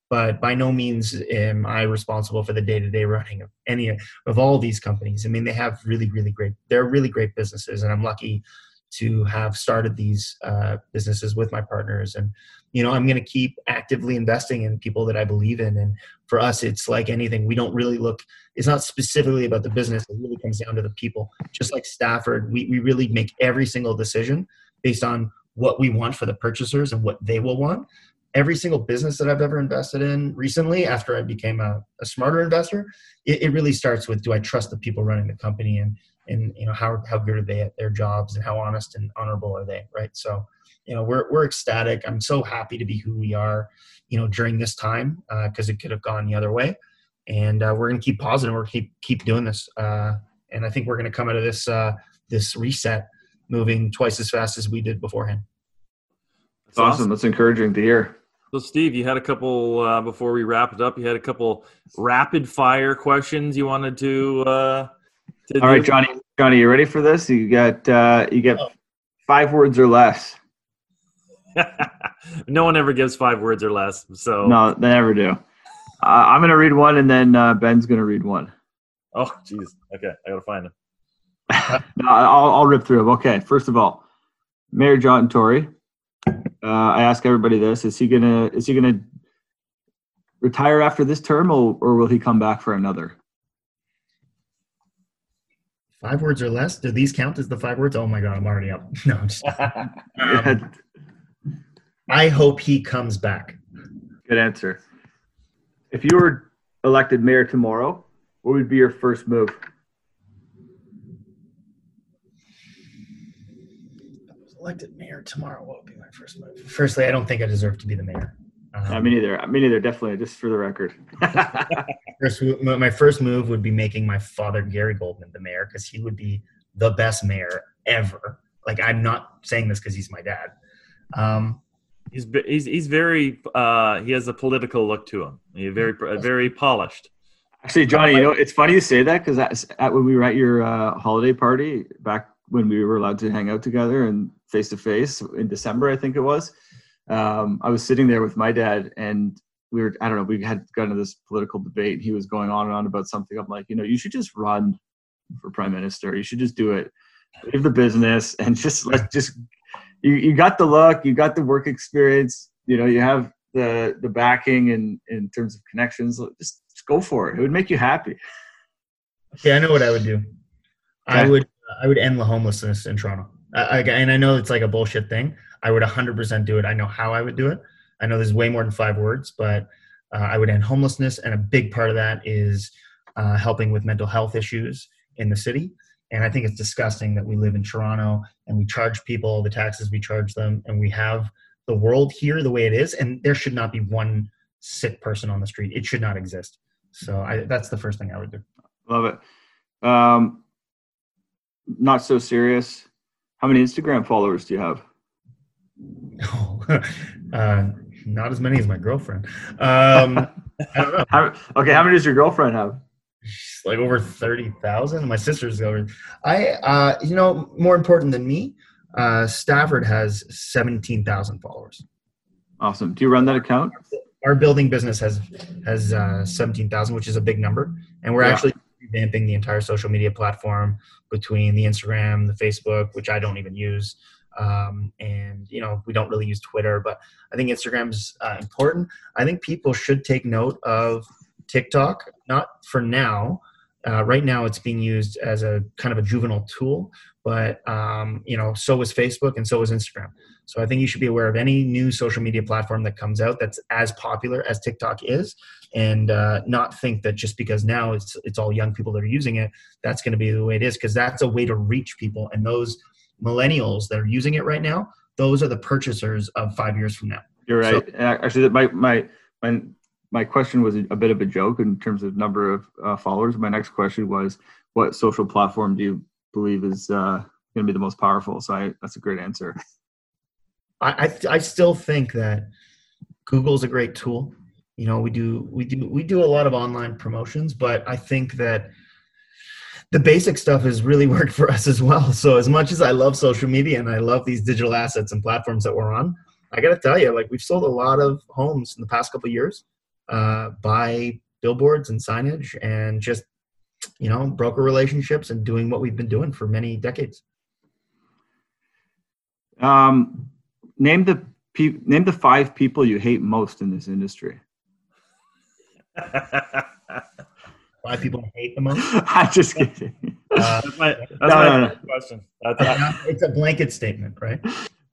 But by no means am I responsible for the day-to-day running of any of all these companies. I mean, they have really, really great. They're really great businesses, and I'm lucky to have started these uh, businesses with my partners and you know i'm going to keep actively investing in people that i believe in. And for us it's like anything we don't really look it's not specifically about the business it really comes down to the people. Just like stafford we, we really make every single decision based on what we want for the purchasers and what they will want. Every single business that i've ever invested in recently after i became a, a smarter investor it, it really starts with do i trust the people running the company and and you know how how good are they at their jobs and how honest and honorable are they right? So you know we're we're ecstatic i'm so happy to be who we are you know during this time because uh, it could have gone the other way and uh, we're going to keep positive we're keep keep doing this uh, and i think we're going to come out of this uh, this reset moving twice as fast as we did beforehand that's awesome. awesome that's encouraging to hear so, Steve, you had a couple uh, before we wrap it up. You had a couple rapid fire questions you wanted to uh, all right, Johnny. Johnny, you ready for this? You got uh, you get five words or less. no one ever gives five words or less. So no, they never do. Uh, I'm gonna read one, and then uh, Ben's gonna read one. Oh, jeez. Okay, I gotta find them. no, I'll, I'll rip through them. Okay, first of all, Mayor John Tory. Uh, I ask everybody this: Is he gonna is he gonna retire after this term, or, or will he come back for another? Five words or less? Do these count as the five words? Oh my god, I'm already up. No, I'm just, um, I hope he comes back. Good answer. If you were elected mayor tomorrow, what would be your first move? Elected mayor tomorrow. What would be my first move? Firstly, I don't think I deserve to be the mayor. Um, I mean, neither. Me neither. Definitely, just for the record. first, my first move would be making my father Gary Goldman the mayor because he would be the best mayor ever. Like I'm not saying this because he's my dad. Um, he's he's he's very uh, he has a political look to him. He's very very polished. Actually, Johnny, you know it's funny you say that because when we were at your uh, holiday party back when we were allowed to hang out together and face to face in December, I think it was um, I was sitting there with my dad and we were, I don't know, we had gotten into this political debate. He was going on and on about something. I'm like, you know, you should just run for prime minister. You should just do it. Leave the business and just let just, you, you got the look, you got the work experience, you know, you have the, the backing and in terms of connections, just, just go for it. It would make you happy. Yeah, I know what I would do. Okay. I would, I would end the homelessness in Toronto. I, and I know it's like a bullshit thing. I would 100% do it. I know how I would do it. I know there's way more than five words, but uh, I would end homelessness, and a big part of that is uh, helping with mental health issues in the city. And I think it's disgusting that we live in Toronto and we charge people the taxes we charge them, and we have the world here the way it is, and there should not be one sick person on the street. It should not exist. So I, that's the first thing I would do. Love it. Um, not so serious. How many Instagram followers do you have? Uh, not as many as my girlfriend. Um, I don't know. How, okay, how many does your girlfriend have? Like over thirty thousand. My sister's over. I, uh, you know, more important than me, uh, Stafford has seventeen thousand followers. Awesome. Do you run that account? Our building business has has uh, seventeen thousand, which is a big number, and we're yeah. actually revamping the entire social media platform between the Instagram, the Facebook, which I don't even use, um, and you know we don't really use Twitter, but I think Instagram's uh, important. I think people should take note of TikTok, not for now. Uh, right now, it's being used as a kind of a juvenile tool, but um, you know, so was Facebook and so was Instagram. So I think you should be aware of any new social media platform that comes out that's as popular as TikTok is, and uh, not think that just because now it's it's all young people that are using it, that's going to be the way it is, because that's a way to reach people, and those millennials that are using it right now, those are the purchasers of five years from now. You're right. So, Actually, my my my my question was a bit of a joke in terms of number of uh, followers. My next question was, what social platform do you believe is uh, going to be the most powerful? So I, that's a great answer. I, I, I still think that Google's a great tool. You know, we do we do we do a lot of online promotions, but I think that the basic stuff has really worked for us as well. So as much as I love social media and I love these digital assets and platforms that we're on, I got to tell you, like we've sold a lot of homes in the past couple years uh, by billboards and signage and just you know broker relationships and doing what we've been doing for many decades. Um, name the pe- name the five people you hate most in this industry. Why people I hate the most? I'm just kidding. Uh, that's my, that's no, my no, no. question. it's a blanket statement, right?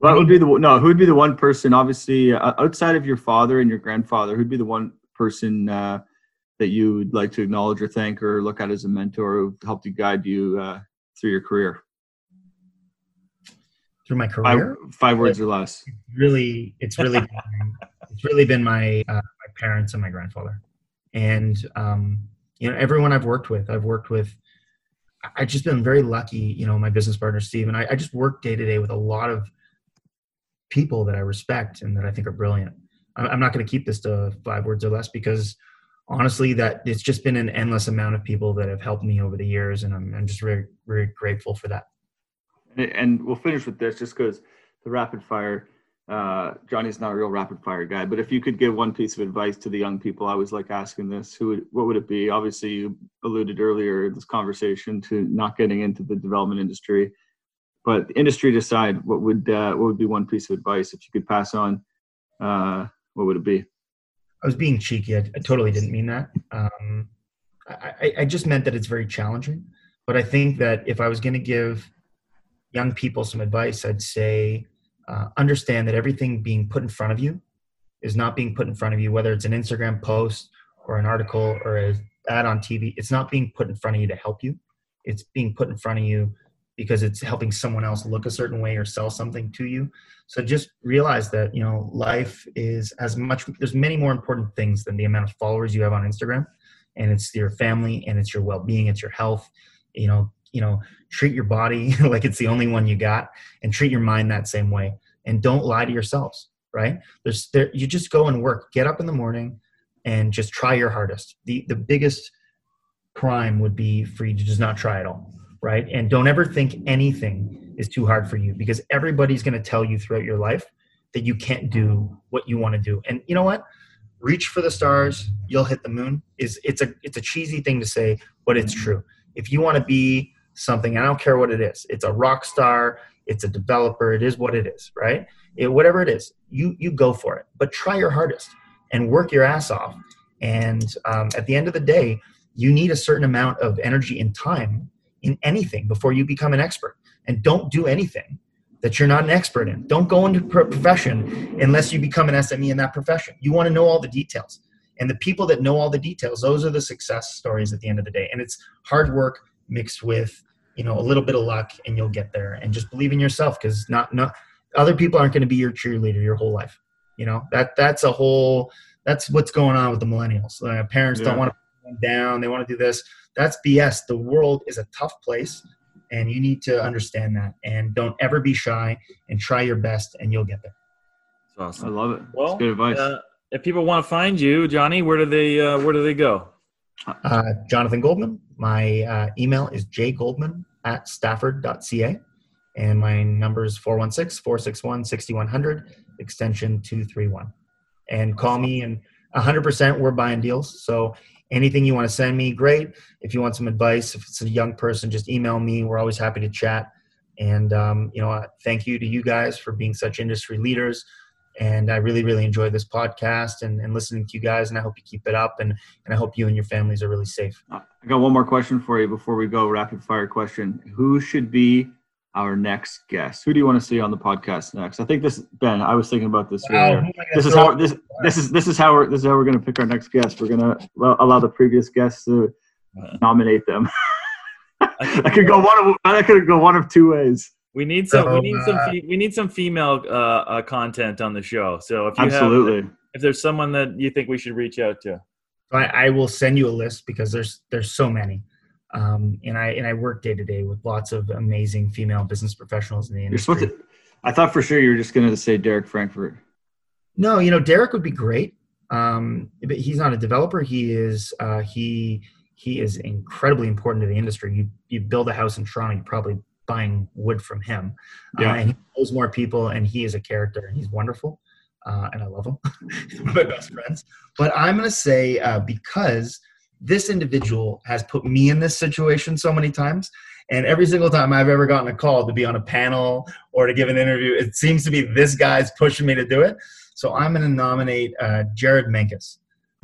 Well, would be the no? Who would be the one person? Obviously, uh, outside of your father and your grandfather, who'd be the one person uh, that you would like to acknowledge or thank or look at as a mentor who helped you guide you uh, through your career? Through my career, five, five words or less. Really, it's really, been, it's really been my uh, my parents and my grandfather, and um, you know everyone I've worked with. I've worked with. I've just been very lucky. You know, my business partner Steve and I. I just work day to day with a lot of people that I respect and that I think are brilliant. I'm not going to keep this to five words or less because honestly, that it's just been an endless amount of people that have helped me over the years, and I'm, I'm just very, very grateful for that. And we'll finish with this just because the rapid fire uh, Johnny's not a real rapid fire guy, but if you could give one piece of advice to the young people, I always like asking this: who, would, what would it be? Obviously, you alluded earlier in this conversation to not getting into the development industry, but industry decide what would uh, what would be one piece of advice if you could pass on? Uh, what would it be? I was being cheeky. I, I totally didn't mean that. Um, I, I, just meant that it's very challenging But I think that if I was going to give young people some advice, I'd say uh, understand that everything being put in front of you is not being put in front of you, whether it's an Instagram post or an article or an ad on TV. It's not being put in front of you to help you. It's being put in front of you because it's helping someone else look a certain way or sell something to you. So just realize that, you know, life is as much, there's many more important things than the amount of followers you have on Instagram. And it's your family and it's your well being, it's your health. You know, you know, treat your body like it's the only one you got and treat your mind that same way. And don't lie to yourselves, right? There's there you just go and work, get up in the morning and just try your hardest. The the biggest crime would be for you to just not try at all right? And don't ever think anything is too hard for you because everybody's going to tell you throughout your life that you can't do what you want to do. And you know what? Reach for the stars, you'll hit the moon. Is it's a it's a cheesy thing to say, but it's true. If you want to be something, I don't care what it is. It's a rock star, it's a developer, it is what it is, right? It, whatever it is, you you go for it. But try your hardest and work your ass off. And um, at the end of the day, you need a certain amount of energy and time in anything before you become an expert. And don't do anything that you're not an expert in. Don't go into a profession unless you become an SME in that profession. You want to know all the details. And the people that know all the details, those are the success stories at the end of the day. And it's hard work mixed with, you know, a little bit of luck and you'll get there. And just believe in yourself because not not other people aren't going to be your cheerleader your whole life. You know, that that's a whole that's what's going on with the millennials. Uh, parents yeah. don't want to put down, they want to do this that's BS. The world is a tough place and you need to understand that and don't ever be shy and try your best and you'll get there. That's awesome. I love it. Well, That's good advice. Uh, if people want to find you, Johnny, where do they uh, where do they go? Uh, Jonathan Goldman. My uh, email is jgoldman at stafford.ca. And my number is 416 461 6100, extension 231. And call me, and 100% we're buying deals. So anything you want to send me, great. If you want some advice, if it's a young person, just email me. We're always happy to chat. And um, you know, thank you to you guys for being such industry leaders. And I really, really enjoy this podcast and, and listening to you guys. And I hope you keep it up. And and I hope you and your families are really safe. I got one more question for you before we go. Rapid fire question: Who should be our next guest. Who do you want to see on the podcast next? I think this Ben. I was thinking about this wow, earlier. This is how this this is this is how we're this is how we're going to pick our next guest. We're going to allow the previous guests to nominate them. I could go one of I could go one of two ways. We need some. we need some. We need some female uh, uh, content on the show. So if you absolutely, have, if there's someone that you think we should reach out to, I, I will send you a list because there's there's so many. Um, and I and I work day to day with lots of amazing female business professionals in the industry. You're supposed to, I thought for sure you were just going to say Derek Frankfurt. No, you know Derek would be great, um, but he's not a developer. He is uh, he he is incredibly important to the industry. You you build a house in Toronto, you're probably buying wood from him. Uh, yeah. Uh, and he knows more people, and he is a character, and he's wonderful, uh, and I love him. my best friends. But I'm going to say uh, because this individual has put me in this situation so many times. And every single time I've ever gotten a call to be on a panel or to give an interview, it seems to be this guy's pushing me to do it. So I'm going to nominate uh, Jared Menkes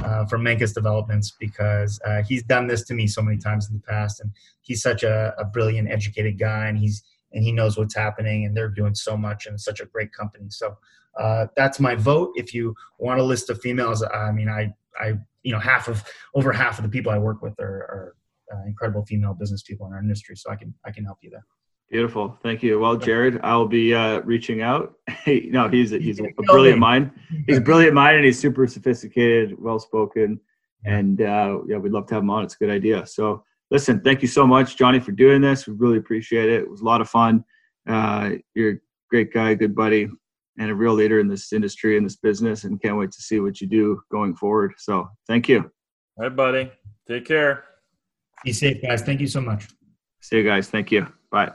uh, from Menkes Developments because uh, he's done this to me so many times in the past, and he's such a, a, brilliant, educated guy, and he's and he knows what's happening, and they're doing so much, and such a great company. So uh, that's my vote. If you want a list of females, I mean, I I you know half of over half of the people I work with are, are uh, incredible female business people in our industry. So I can I can help you there. Beautiful, thank you. Well, Jared, I'll be uh, reaching out. no, he's a, he's a, brilliant mind. He's a brilliant mind, and he's super sophisticated, well spoken, and uh, yeah, we'd love to have him on. It's a good idea. So, listen, thank you so much, Johnny, for doing this. We really appreciate it. It was a lot of fun. Uh, you're a great guy, good buddy and a real leader in this industry and this business and can't wait to see what you do going forward. So thank you. All right, buddy. Take care. Be safe, guys. Thank you so much. See you guys. Thank you. Bye.